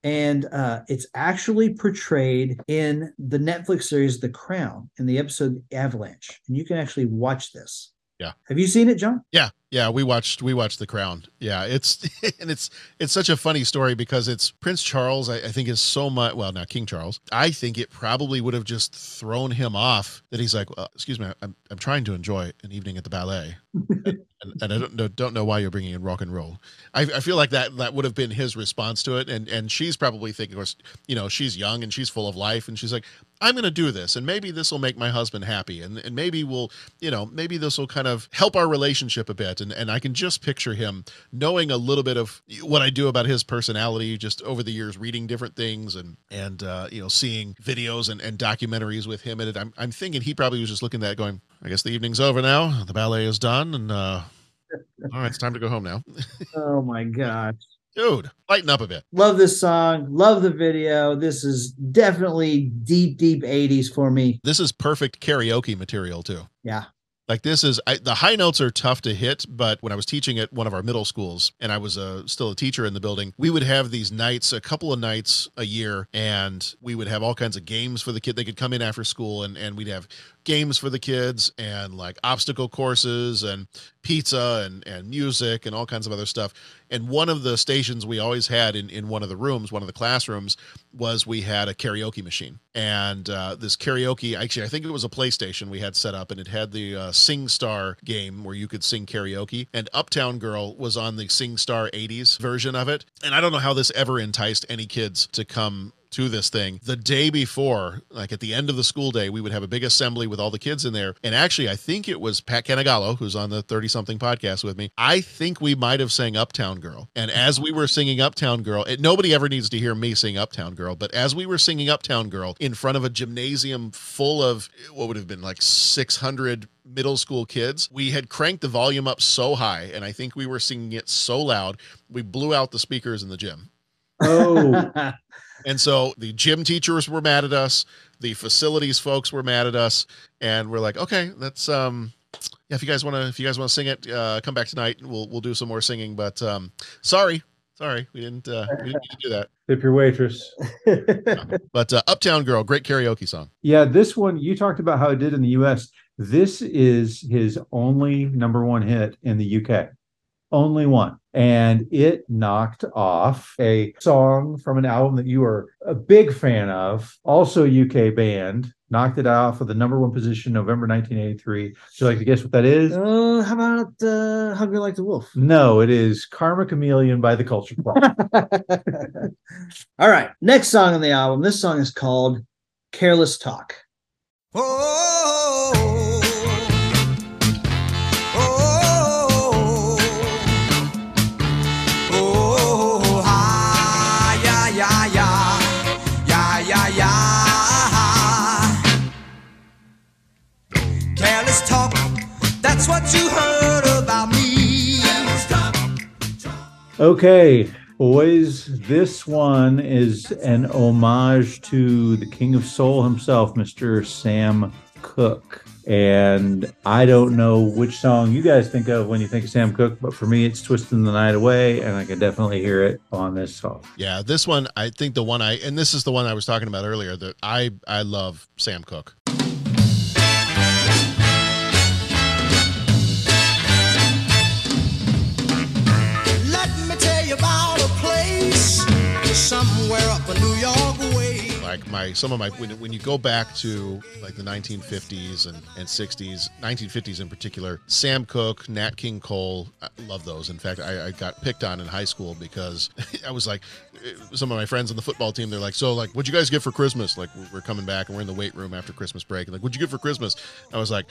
and uh, it's actually portrayed in the Netflix series The Crown in the episode Avalanche, and you can actually watch this. Yeah. Have you seen it, John? Yeah, yeah, we watched we watched The Crown. Yeah, it's and it's it's such a funny story because it's Prince Charles. I, I think is so much. Well, now King Charles. I think it probably would have just thrown him off that he's like, well, excuse me, I'm I'm trying to enjoy an evening at the ballet, and, and I don't know don't know why you're bringing in rock and roll. I, I feel like that that would have been his response to it, and and she's probably thinking, of course, you know, she's young and she's full of life, and she's like, I'm going to do this, and maybe this will make my husband happy, and and maybe we'll, you know, maybe this will kind of help our relationship a bit, and and I can just picture him knowing a little bit of what I do about his personality, just over the years, reading different things, and and uh, you know, seeing videos and, and documentaries with him in it. I'm I'm thinking he probably was just looking at that, going, I guess the evening's over now, the ballet is done, and uh, all right, it's time to go home now, Oh my gosh. Dude. Lighten up a bit. Love this song. Love the video. This is definitely deep, deep 80s for me. This is perfect karaoke material too. Yeah. Like this is I, the high notes are tough to hit, but when I was teaching at one of our middle schools and I was uh, still a teacher in the building, we would have these nights, a couple of nights a year, and we would have all kinds of games for the kid. They could come in after school and and we'd have games for the kids and like obstacle courses and pizza and and music and all kinds of other stuff. And one of the stations we always had in in one of the rooms, one of the classrooms, was we had a karaoke machine. And uh, this karaoke actually i think it was a playstation we had set up and it had the uh, sing star game where you could sing karaoke. And uptown girl was on the sing star 80s version of it. And i don't know how this ever enticed any kids to come to this thing. The day before like at the end of the school day we would have a big assembly with all the kids in there. And actually i think it was pat canagallo who's on the 30 something podcast with me. I think we might have sang uptown girl. And as we were singing uptown girl it, nobody ever needs to hear me sing uptown girl but as we were singing uptown girl in front of a gymnasium full of what would have been like 600 middle school kids we had cranked the volume up so high and i think we were singing it so loud we blew out the speakers in the gym. Oh, and so the gym teachers were mad at us, the facilities folks were mad at us, and we're like, okay, that's um yeah, if you guys want to if you guys want to sing it, uh come back tonight. We'll we'll do some more singing, but um sorry. Sorry, we didn't uh we didn't need to do that. tip your waitress. But uh, Uptown Girl, great karaoke song. Yeah, this one you talked about how it did in the US. This is his only number one hit in the UK. Only one. And it knocked off a song from an album that you are a big fan of, also UK band, knocked it off of the number one position November 1983. Would you like to guess what that is? Uh, how about uh, Hungry Like the Wolf? No, it is Karma Chameleon by the Culture Club. All right. Next song on the album. This song is called Careless Talk. Oh, that's what you heard about me. Okay, boys, this one is an homage to the King of Soul himself, Mr. Sam Cooke. And I don't know which song you guys think of when you think of Sam Cooke, but for me, it's Twisting the Night Away, and I can definitely hear it on this song. Yeah, this one I think the one I and this is the one I was talking about earlier that I I love Sam Cooke. Like my some of my when, when you go back to like the 1950s and, and 60s, 1950s in particular, Sam Cooke, Nat King Cole, I love those. In fact, I, I got picked on in high school because I was like, eh, some of my friends on the football team, they're like, so like, what'd you guys get for Christmas? Like we're coming back and we're in the weight room after Christmas break. Like, what'd you get for Christmas? I was like,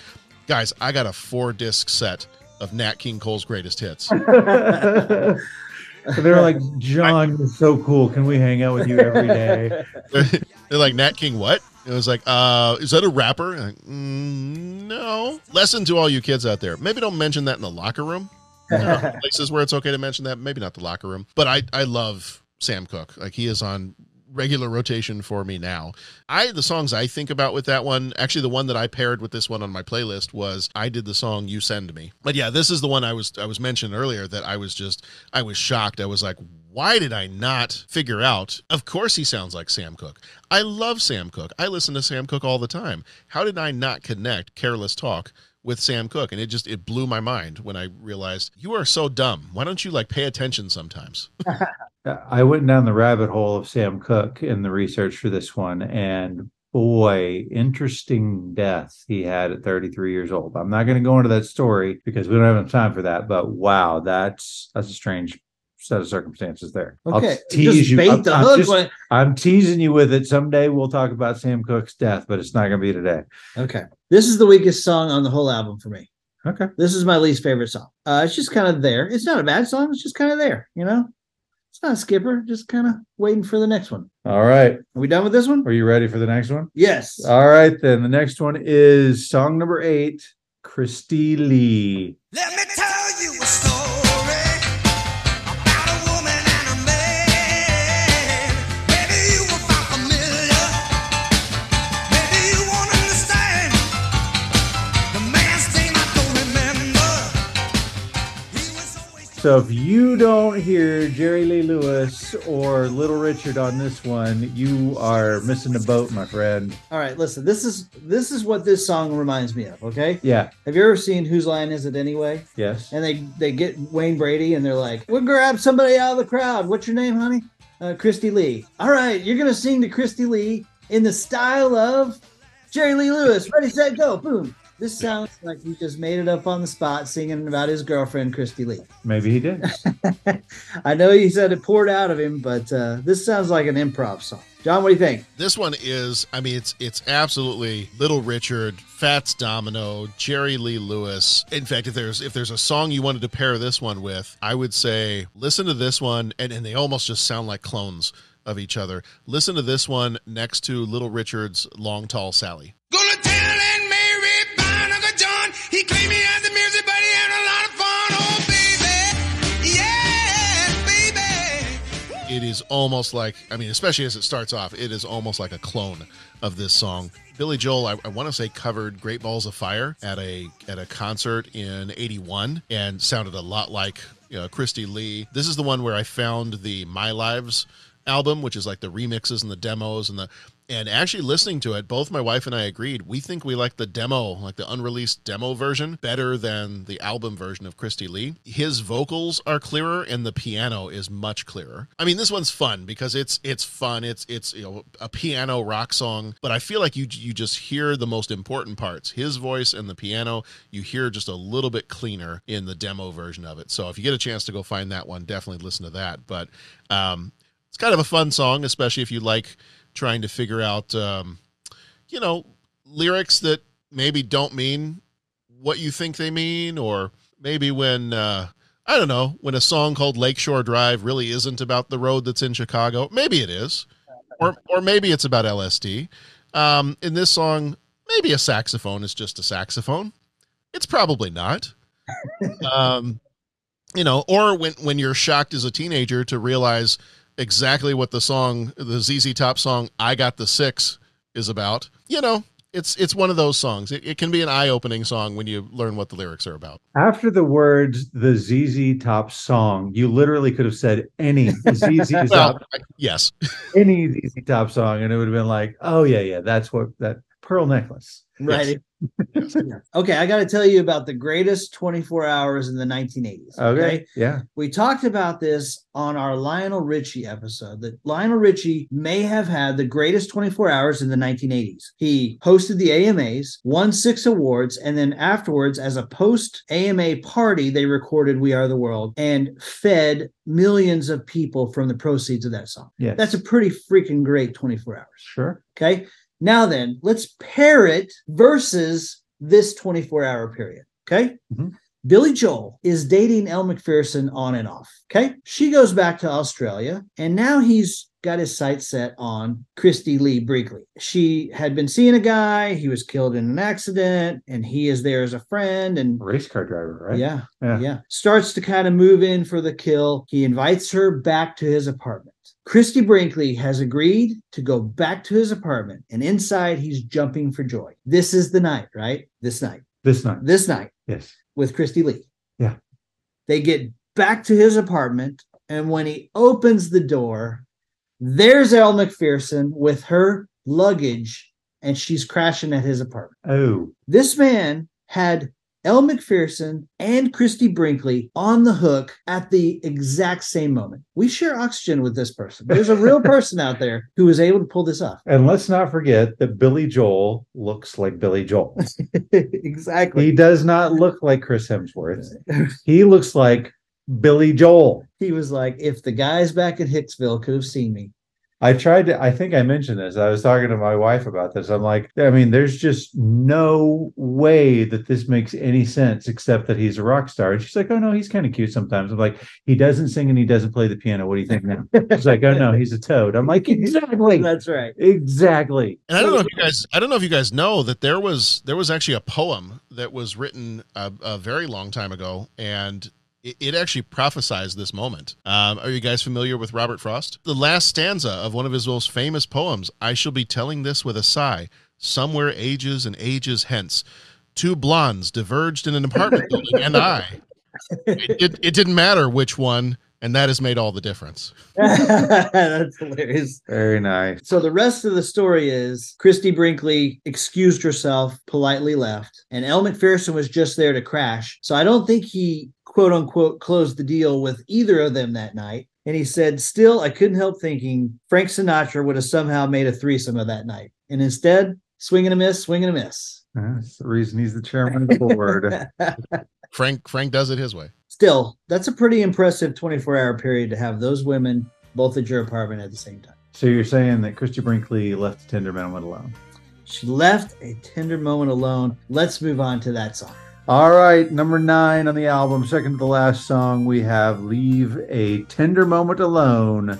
guys, I got a four disc set of Nat King Cole's greatest hits. And they're like, John, you're so cool. Can we hang out with you every day? They're like Nat King. What? It was like, uh, is that a rapper? Like, mm, no. Lesson to all you kids out there: maybe don't mention that in the locker room. Places where it's okay to mention that, maybe not the locker room. But I, I love Sam Cooke. Like he is on regular rotation for me now. I the songs I think about with that one, actually the one that I paired with this one on my playlist was I did the song You Send Me. But yeah, this is the one I was I was mentioning earlier that I was just I was shocked. I was like, why did I not figure out? Of course he sounds like Sam Cooke. I love Sam Cooke. I listen to Sam Cooke all the time. How did I not connect Careless Talk with Sam Cooke? And it just it blew my mind when I realized you are so dumb. Why don't you like pay attention sometimes? I went down the rabbit hole of Sam Cooke in the research for this one, and boy, interesting death he had at 33 years old. I'm not going to go into that story because we don't have enough time for that. But wow, that's that's a strange set of circumstances there. Okay, I'll tease you. I'm, the I'm just- I'm teasing you with it. Someday we'll talk about Sam Cooke's death, but it's not going to be today. Okay, this is the weakest song on the whole album for me. Okay. This is my least favorite song. Uh, it's just kind of there. It's not a bad song. It's just kind of there. You know, it's not a skipper. Just kind of waiting for the next one. All right. Are we done with this one? Are you ready for the next one? Yes. All right, then. The next one is song number eight, Christie Lee. Let me tell So if you don't hear Jerry Lee Lewis or Little Richard on this one, you are missing the boat, my friend. All right. Listen. This is this is what this song reminds me of. Okay. Yeah. Have you ever seen Whose Line Is It Anyway? Yes. And they they get Wayne Brady and they're like, "We'll grab somebody out of the crowd. What's your name, honey? Uh, Christie Lee. All right, you're gonna sing to Christie Lee in the style of Jerry Lee Lewis. Ready, set, go. Boom. This sounds like he just made it up on the spot, singing about his girlfriend Christie Lee. Maybe he did. I know he said it poured out of him, but uh, this sounds like an improv song. John, what do you think? This one is, I mean, it's it's absolutely Little Richard, Fats Domino, Jerry Lee Lewis. In fact, if there's if there's a song you wanted to pair this one with, I would say listen to this one, and, and they almost just sound like clones of each other. Listen to this one next to Little Richard's Long Tall Sally. Gonna tell it is almost like I mean, especially as it starts off, it is almost like a clone of this song. Billy Joel, I, I want to say, covered "Great Balls of Fire" at a at a concert in '81, and sounded a lot like you know, Christie Lee. This is the one where I found the "My Lives" album, which is like the remixes and the demos and the and actually listening to it, both my wife and I agreed we think we like the demo, like the unreleased demo version, better than the album version of Christie Lee. His vocals are clearer and the piano is much clearer. I mean, this one's fun because it's it's fun. It's it's you know a piano rock song, but I feel like you you just hear the most important parts. His voice and the piano, you hear just a little bit cleaner in the demo version of it. So if you get a chance to go find that one, definitely listen to that. But um it's kind of a fun song, especially if you like trying to figure out, um, you know, lyrics that maybe don't mean what you think they mean, or maybe when, uh, I don't know, when a song called Lakeshore Drive really isn't about the road that's in Chicago. Maybe it is, or or maybe it's about LSD. Um, in this song, maybe a saxophone is just a saxophone. It's probably not. um, you know, or when when you're shocked as a teenager to realize exactly what the song, the ZZ Top song "I Got the Six is about. You know, it's it's one of those songs. It, it can be an eye opening song when you learn what the lyrics are about. After the words "the ZZ Top song," you literally could have said any ZZ Top, I- yes, any ZZ Top song, and it would have been like, "Oh yeah, yeah, that's what that pearl necklace." Right. Yeah. Okay, I got to tell you about the greatest 24 hours in the 1980s. Okay, yeah, We talked about this on our Lionel Richie episode that Lionel Richie may have had the greatest 24 hours in the 1980s. He hosted the AMAs, won six awards, and then afterwards, as a post AMA party, they recorded We Are the World and fed millions of people from the proceeds of that song. yeah, That's a pretty freaking great 24 hours. sure. Okay. Now then, let's pair it versus this 24 hour period. Okay. Mhm. Billy Joel is dating Elle Macpherson on and off. Okay. She goes back to Australia and now he's got his sights set on Christie Lee Brinkley. She had been seeing a guy, he was killed in an accident, and he is there as a friend. And Race car driver, right? yeah, Yeah. yeah. Starts to kind of move in for the kill. He invites her back to his apartment. Christie Brinkley has agreed to go back to his apartment, and inside he's jumping for joy. This is the night, right? This night. This night, This night yes, with Christie Lee. Yeah. They get back to his apartment, and when he opens the door, there's Elle Macpherson with her luggage, and she's crashing at his apartment. oh, This man had Elle Macpherson and Christie Brinkley on the hook at the exact same moment. We share oxygen with this person. There's a real person out there who was able to pull this off. and let's not forget that Billy Joel looks like Billy Joel. exactly. he does not look like Chris Hemsworth. He looks like Billy Joel. He was like, if the guys back at Hicksville could have seen me. I tried to, I think I mentioned this. I was talking to my wife about this. I'm like, I mean, there's just no way that this makes any sense except that he's a rock star. And she's like, oh no, he's kind of cute sometimes. I'm like, he doesn't sing and he doesn't play the piano. What do you think now? She's like, oh no, he's a toad. I'm like, exactly. That's right. Exactly. and I don't know if you guys I don't know if you guys know that there was there was actually a poem that was written a, a very long time ago, and it, it actually prophesized this moment. Um, are you guys familiar with Robert Frost? The last stanza of one of his most famous poems. I shall be telling this with a sigh. Somewhere ages and ages hence, two blondes diverged in an apartment building, and I. It, it, it didn't matter which one, and that has made all the difference. That's hilarious. Very nice. So the rest of the story is Christie Brinkley excused herself, politely left, and Elle Macpherson was just there to crash. So I don't think he quote unquote closed the deal with either of them that night. And he said, Still, I couldn't help thinking Frank Sinatra would have somehow made a threesome of that night. And instead, swing and a miss, swing and a miss. That's the reason he's the chairman of the board. Frank Frank does it his way. Still, that's a pretty impressive 24 hour period to have those women both at your apartment at the same time. so you're saying that Christie Brinkley left the tender moment alone. She left a tender moment alone. Let's move on to that song. All right, number nine on the album, second to the last song, we have Leave a Tender Moment Alone.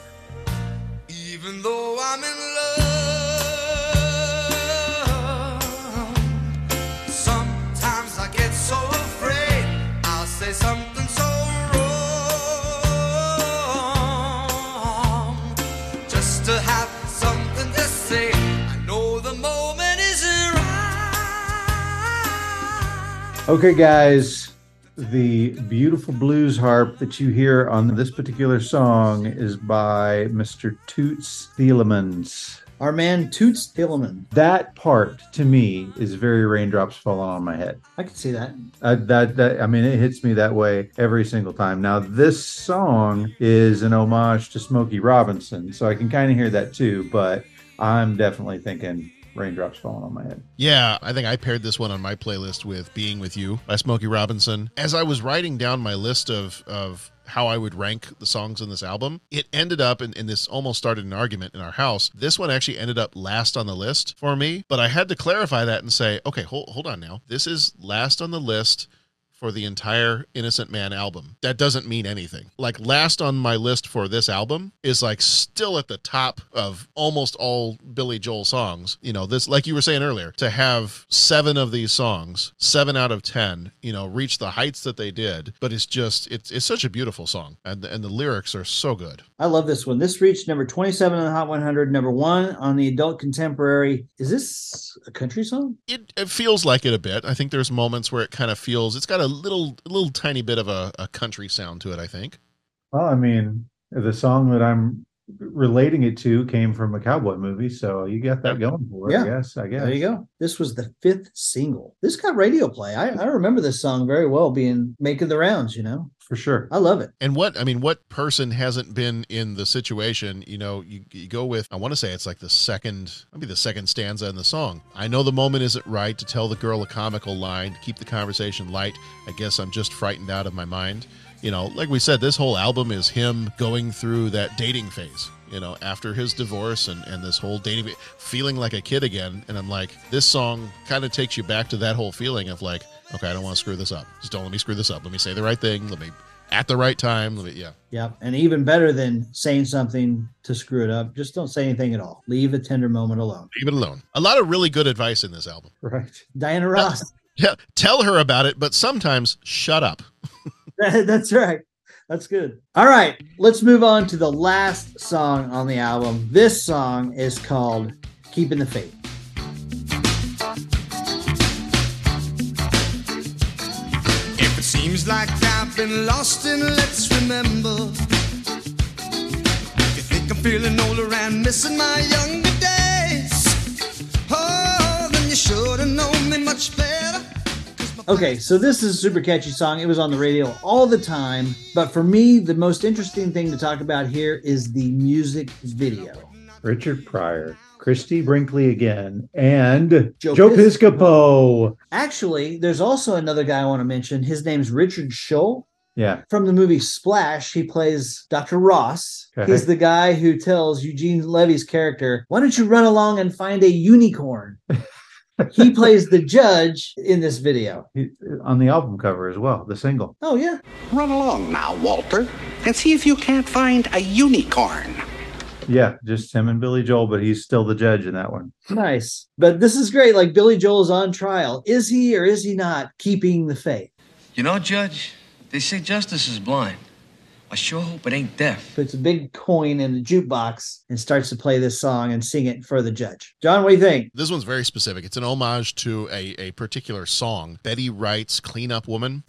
Okay, guys, the beautiful blues harp that you hear on this particular song is by Mr. Toots Thielemans. Our man Toots Tilleman. That part to me is very raindrops falling on my head. I can see that. Uh, that that I mean, it hits me that way every single time. Now, this song is an homage to Smokey Robinson, so I can kind of hear that too. But I'm definitely thinking raindrops falling on my head. Yeah, I think I paired this one on my playlist with Being With You by Smokey Robinson. As I was writing down my list of, of how I would rank the songs on this album, it ended up, and, and this almost started an argument in our house. This one actually ended up last on the list for me, but I had to clarify that and say, okay, hold, hold on now. This is last on the list for the entire Innocent Man album, that doesn't mean anything. Like last on my list for this album is like still at the top of almost all Billy Joel songs. You know, this like you were saying earlier, to have seven of these songs, seven out of ten, you know, reach the heights that they did. But it's just it's it's such a beautiful song, and and the lyrics are so good. I love this one. This reached number 27 on the Hot 100, number one on the adult contemporary. Is this a country song? It, it feels like it a bit. I think there's moments where it kind of feels it's got a little little tiny bit of a, a country sound to it. I think. Well, I mean, the song that I'm relating it to came from a cowboy movie, so you got that going for it. Yeah. I guess. I guess. There you go. This was the fifth single. This got radio play. I, I remember this song very well being making the rounds, you know. For sure. I love it. And what I mean, what person hasn't been in the situation? You know, you, you go with. I want to say it's like the second, maybe the second stanza in the song. I know the moment isn't right to tell the girl a comical line, to keep the conversation light. I guess I'm just frightened out of my mind. You know, like we said, this whole album is him going through that dating phase. You know, after his divorce and and this whole dating, feeling like a kid again. And I'm like, this song kind of takes you back to that whole feeling of like, okay, I don't want to screw this up. Just don't let me screw this up. Let me say the right thing. Let me at the right time. Let me, yeah. Yeah. And even better than saying something to screw it up, just don't say anything at all. Leave a tender moment alone. leave it alone. A lot of really good advice in this album. Right. Diana Ross. Yeah, tell her about it, but sometimes shut up. That's right. That's good. All right. Let's move on to the last song on the album. This song is called Keeping the Faith. If it seems like I've been lost, then let's remember. If you think I'm feeling older and missing my younger days, oh, then you should have known me much better. Okay, so this is a super catchy song. It was on the radio all the time. But for me, the most interesting thing to talk about here is the music video. Richard Pryor, Christie Brinkley again, and Joe Joe, Piscopo. Piscopo. Actually, there's also another guy I want to mention. His name's Richard Shull. Yeah. From the movie Splash, he plays Dr. Ross. Okay. He's the guy who tells Eugene Levy's character, Why don't you run along and find a unicorn? he plays the judge in this video. He, on the album cover as well, the single. Oh, yeah. Run along now, Walter, and see if you can't find a unicorn. Yeah, just him and Billy Joel, but he's still the judge in that one. Nice. But this is great. Like Billy Joel's on trial. Is he or is he not keeping the faith? You know, Judge, they say justice is blind. I sure hope it ain't deaf. Puts a big coin in the jukebox and starts to play this song and sing it for the judge. John, what do you think? This one's very specific. It's an homage to a, a particular song. Betty Wright's Clean Up Woman.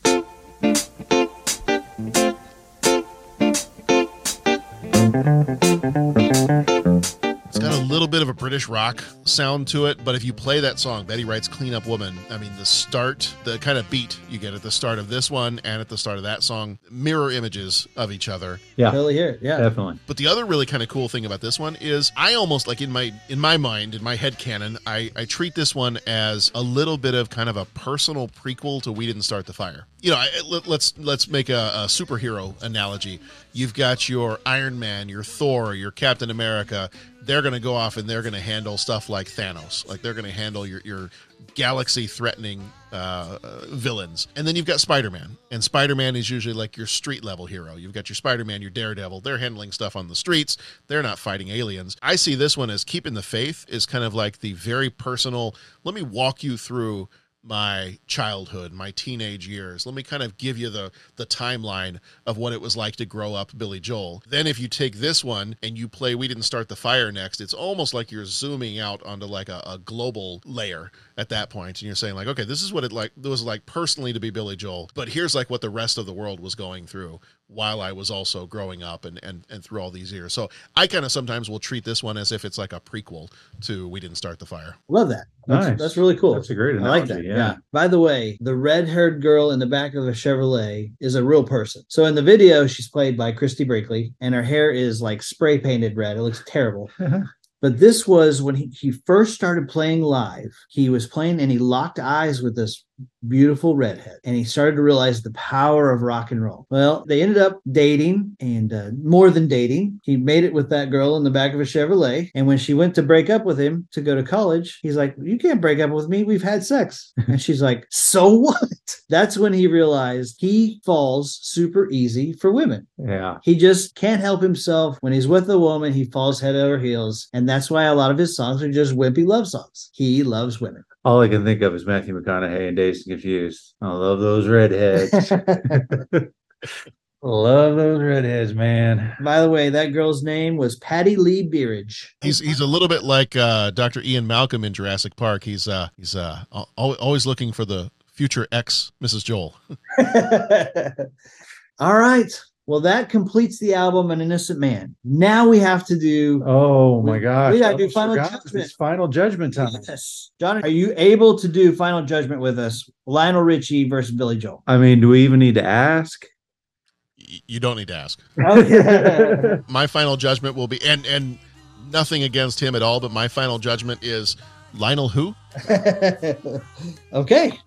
It's got a little bit of a British rock sound to it, but if you play that song, Betty Wright's Clean Up Woman, I mean, the start, the kind of beat you get at the start of this one and at the start of that song, mirror images of each other. Yeah, Totally here. Yeah. definitely. But the other really kind of cool thing about this one is I almost like in my in my mind, in my head canon, I, I treat this one as a little bit of kind of a personal prequel to We Didn't Start the Fire. You know, I, let, let's let's make a, a superhero analogy. You've got your Iron Man, your Thor, your Captain America. They're going to go off and they're going to handle stuff like Thanos. Like they're going to handle your your galaxy threatening uh, uh, villains. And then you've got Spider Man. And Spider Man is usually like your street level hero. You've got your Spider Man, your Daredevil. They're handling stuff on the streets, they're not fighting aliens. I see this one as keeping the faith, is kind of like the very personal. Let me walk you through my childhood, my teenage years. Let me kind of give you the the timeline of what it was like to grow up Billy Joel. Then if you take this one and you play We Didn't Start the Fire next, it's almost like you're zooming out onto like a, a global layer at that point and you're saying like, okay, this is what it like it was like personally to be Billy Joel, but here's like what the rest of the world was going through while I was also growing up and and, and through all these years. So I kind of sometimes will treat this one as if it's like a prequel to We Didn't Start the Fire. Love that. That's, Nice. that's really cool. That's a great I like analogy, that. yeah. By the way, the red haired girl in the back of a Chevrolet is a real person. So in the video, she's played by Christie Brinkley, and her hair is like spray painted red. It looks terrible. But this was when he, he first started playing live. He was playing and he locked eyes with this beautiful redhead and he started to realize the power of rock and roll well they ended up dating and uh, more than dating he made it with that girl in the back of a chevrolet and when she went to break up with him to go to college he's like you can't break up with me we've had sex and she's like so what that's when he realized he falls super easy for women Yeah. he just can't help himself. When he's with a woman, he falls head over heels. And that's why a lot of his songs are just wimpy love songs. He loves women. All I can think of is Matthew McConaughey and Dazed and Confused. I love those redheads. love those redheads, man. By the way, that girl's name was Patty Lee Beeridge. He's he's a little bit like uh, Dr. Ian Malcolm in Jurassic Park. He's uh he's uh al- al- always looking for the future ex Mrs. Joel. All right. Well, that completes the album An Innocent Man. Now we have to do Oh my We- gosh. we gotta do Final. Judgment. It's final judgment time. Yes. John, are you able to do Final Judgment with us? Lionel Richie versus Billy Joel. I mean, do we even need to ask? You don't need to ask. Okay. My final judgment will be and and nothing against him at all, but my final judgment is Lionel who? okay.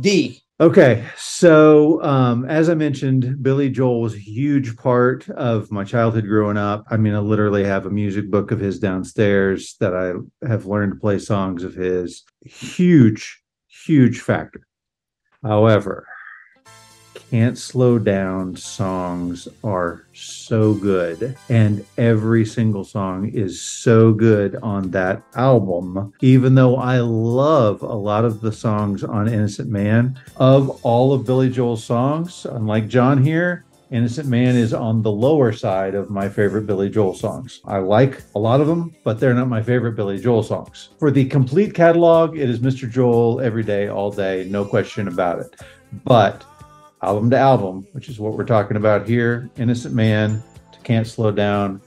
D. Okay, so um, as I mentioned, Billy Joel was a huge part of my childhood growing up. I mean, I literally have a music book of his downstairs that I have learned to play songs of his. Huge, huge factor. However, can't slow down songs are so good and every single song is so good on that album even though i love a lot of the songs on innocent man. Of all of billy joel's songs unlike john here innocent man is on the lower side of my favorite billy joel songs. I like a lot of them but they're not my favorite billy joel songs. For the complete catalog it is mr joel every day all day no question about it. But album to album, which is what we're talking about here. Innocent Man to Can't Slow Down.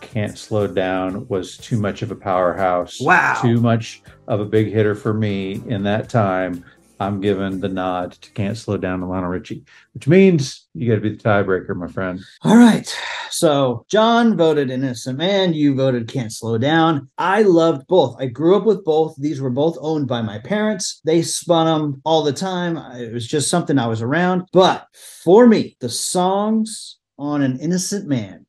Can't Slow Down was too much of a powerhouse. Wow. Too much of a big hitter for me in that time. I'm giving the nod to Can't Slow Down to Lionel Richie, which means you got to be the tiebreaker, my friend. All right. So John voted Innocent Man. You voted Can't Slow Down. I loved both. I grew up with both. These were both owned by my parents. They spun them all the time. It was just something I was around. But for me, the songs on An Innocent Man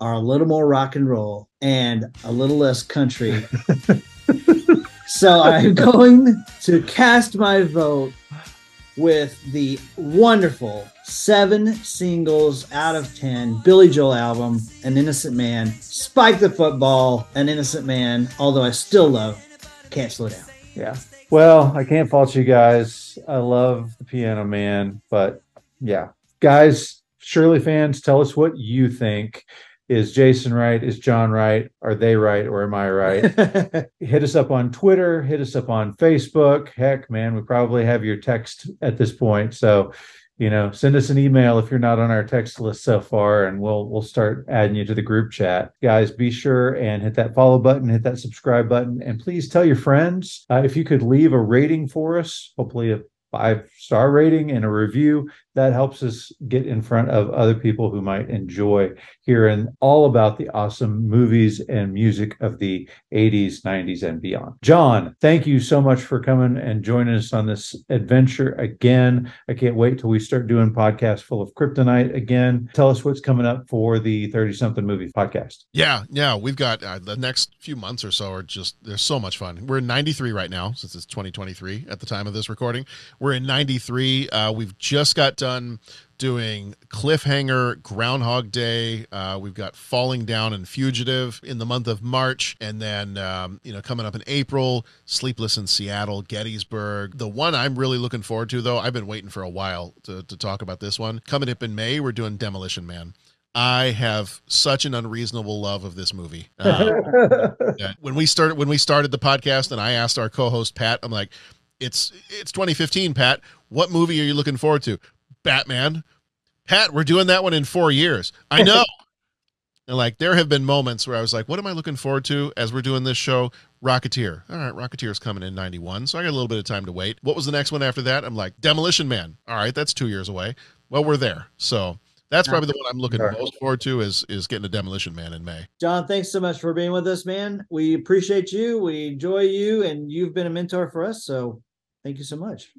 are a little more rock and roll and a little less country. so I'm going to cast my vote with the wonderful seven singles out of 10 Billy Joel album, An Innocent Man, Spike the Football, An Innocent Man, although I still love Can't Slow Down. Yeah. Well, I can't fault you guys. I love the Piano Man, but yeah, guys, Shirley fans, tell us what you think. Is Jason right? Is John right? Are they right or am I right? hit us up on Twitter, hit us up on Facebook. Heck, man, we probably have your text at this point. So, you know, send us an email if you're not on our text list so far, and we'll we'll start adding you to the group chat. Guys, be sure and hit that follow button, hit that subscribe button, and please tell your friends. Uh, if you could leave a rating for us, hopefully a five star rating and a review, that helps us get in front of other people who might enjoy hearing all about the awesome movies and music of the 80s, 90s, and beyond. John, thank you so much for coming and joining us on this adventure again. I can't wait till we start doing podcasts full of kryptonite again. Tell us what's coming up for the 30 something movie podcast. Yeah, yeah, we've got uh, the next few months or so are just they're so much fun. We're in 93 right now since it's 2023 at the time of this recording. We're in 93. Uh, we've just got done doing Cliffhanger, Groundhog Day. Uh, we've got Falling Down and Fugitive in the month of March, and then um, you know coming up in April, Sleepless in Seattle, Gettysburg. The one I'm really looking forward to, though, I've been waiting for a while to, to talk about this one. Coming up in May, we're doing Demolition Man. I have such an unreasonable love of this movie. Um, when we started when we started the podcast, and I asked our co-host Pat, I'm like, "It's it's 2015, Pat. What movie are you looking forward to? Batman." Pat, we're doing that one in four years. I know. and like, there have been moments where I was like, "What am I looking forward to?" As we're doing this show, Rocketeer. All right, Rocketeer's coming in 91, so I got a little bit of time to wait. What was the next one after that? I'm like, Demolition Man. All right, that's two years away. Well, we're there. So that's probably the one I'm looking Sure. most forward to is is getting a Demolition Man in May. John, thanks so much for being with us, man. We appreciate you. We enjoy you, and you've been a mentor for us. So thank you so much.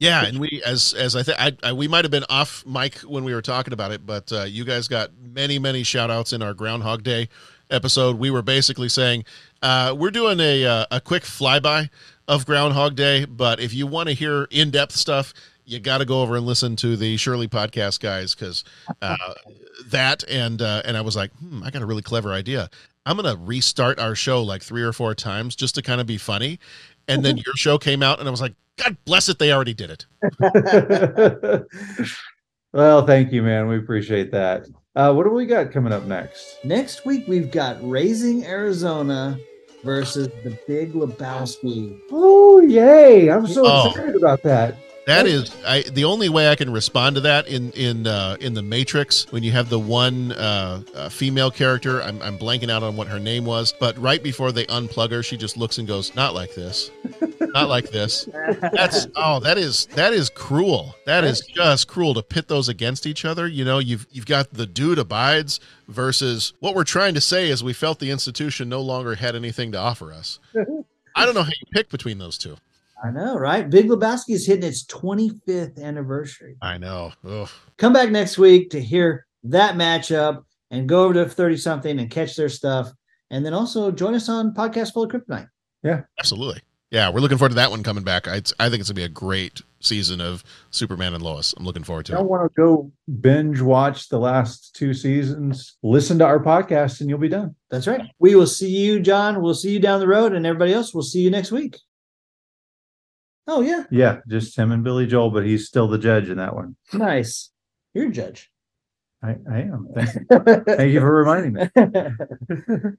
Yeah, and we as as I think I, we might have been off mic when we were talking about it, but uh, you guys got many many shout outs in our Groundhog Day episode. We were basically saying uh, we're doing a uh, a quick flyby of Groundhog Day, but if you want to hear in depth stuff, you got to go over and listen to the Shirley podcast guys because uh, that and uh, and I was like, hmm, I got a really clever idea. I'm gonna restart our show like three or four times just to kind of be funny. And then your show came out, and I was like, God bless it, they already did it. well, thank you, man. We appreciate that. Uh, what do we got coming up next? Next week we've got Raising Arizona versus the Big Lebowski. Oh, yay! I'm so Oh. excited about that. That is I the only way I can respond to that in in uh, in the Matrix when you have the one uh, uh, female character. I'm I'm blanking out on what her name was, but right before they unplug her, she just looks and goes, "Not like this, not like this." That's oh, that is that is cruel. That is just cruel to pit those against each other. You know, you've you've got the dude abides versus what we're trying to say is we felt the institution no longer had anything to offer us. I don't know how you pick between those two. I know, right? Big Lebowski is hitting its 25th anniversary. I know. Ugh. Come back next week to hear that matchup and go over to 30 something and catch their stuff. And then also join us on Podcast Full of Kryptonite. Yeah. Absolutely. Yeah, we're looking forward to that one coming back. I, I think it's gonna be a great season of Superman and Lois. I'm looking forward I to it. want to go binge watch the last two seasons. Listen to our podcast, and you'll be done. That's right. We will see you, John. We'll see you down the road, and everybody else, we'll see you next week. Oh, yeah. Yeah, just him and Billy Joel, but he's still the judge in that one. Nice. You're a judge. I, I am. Thank, you. thank you for reminding me.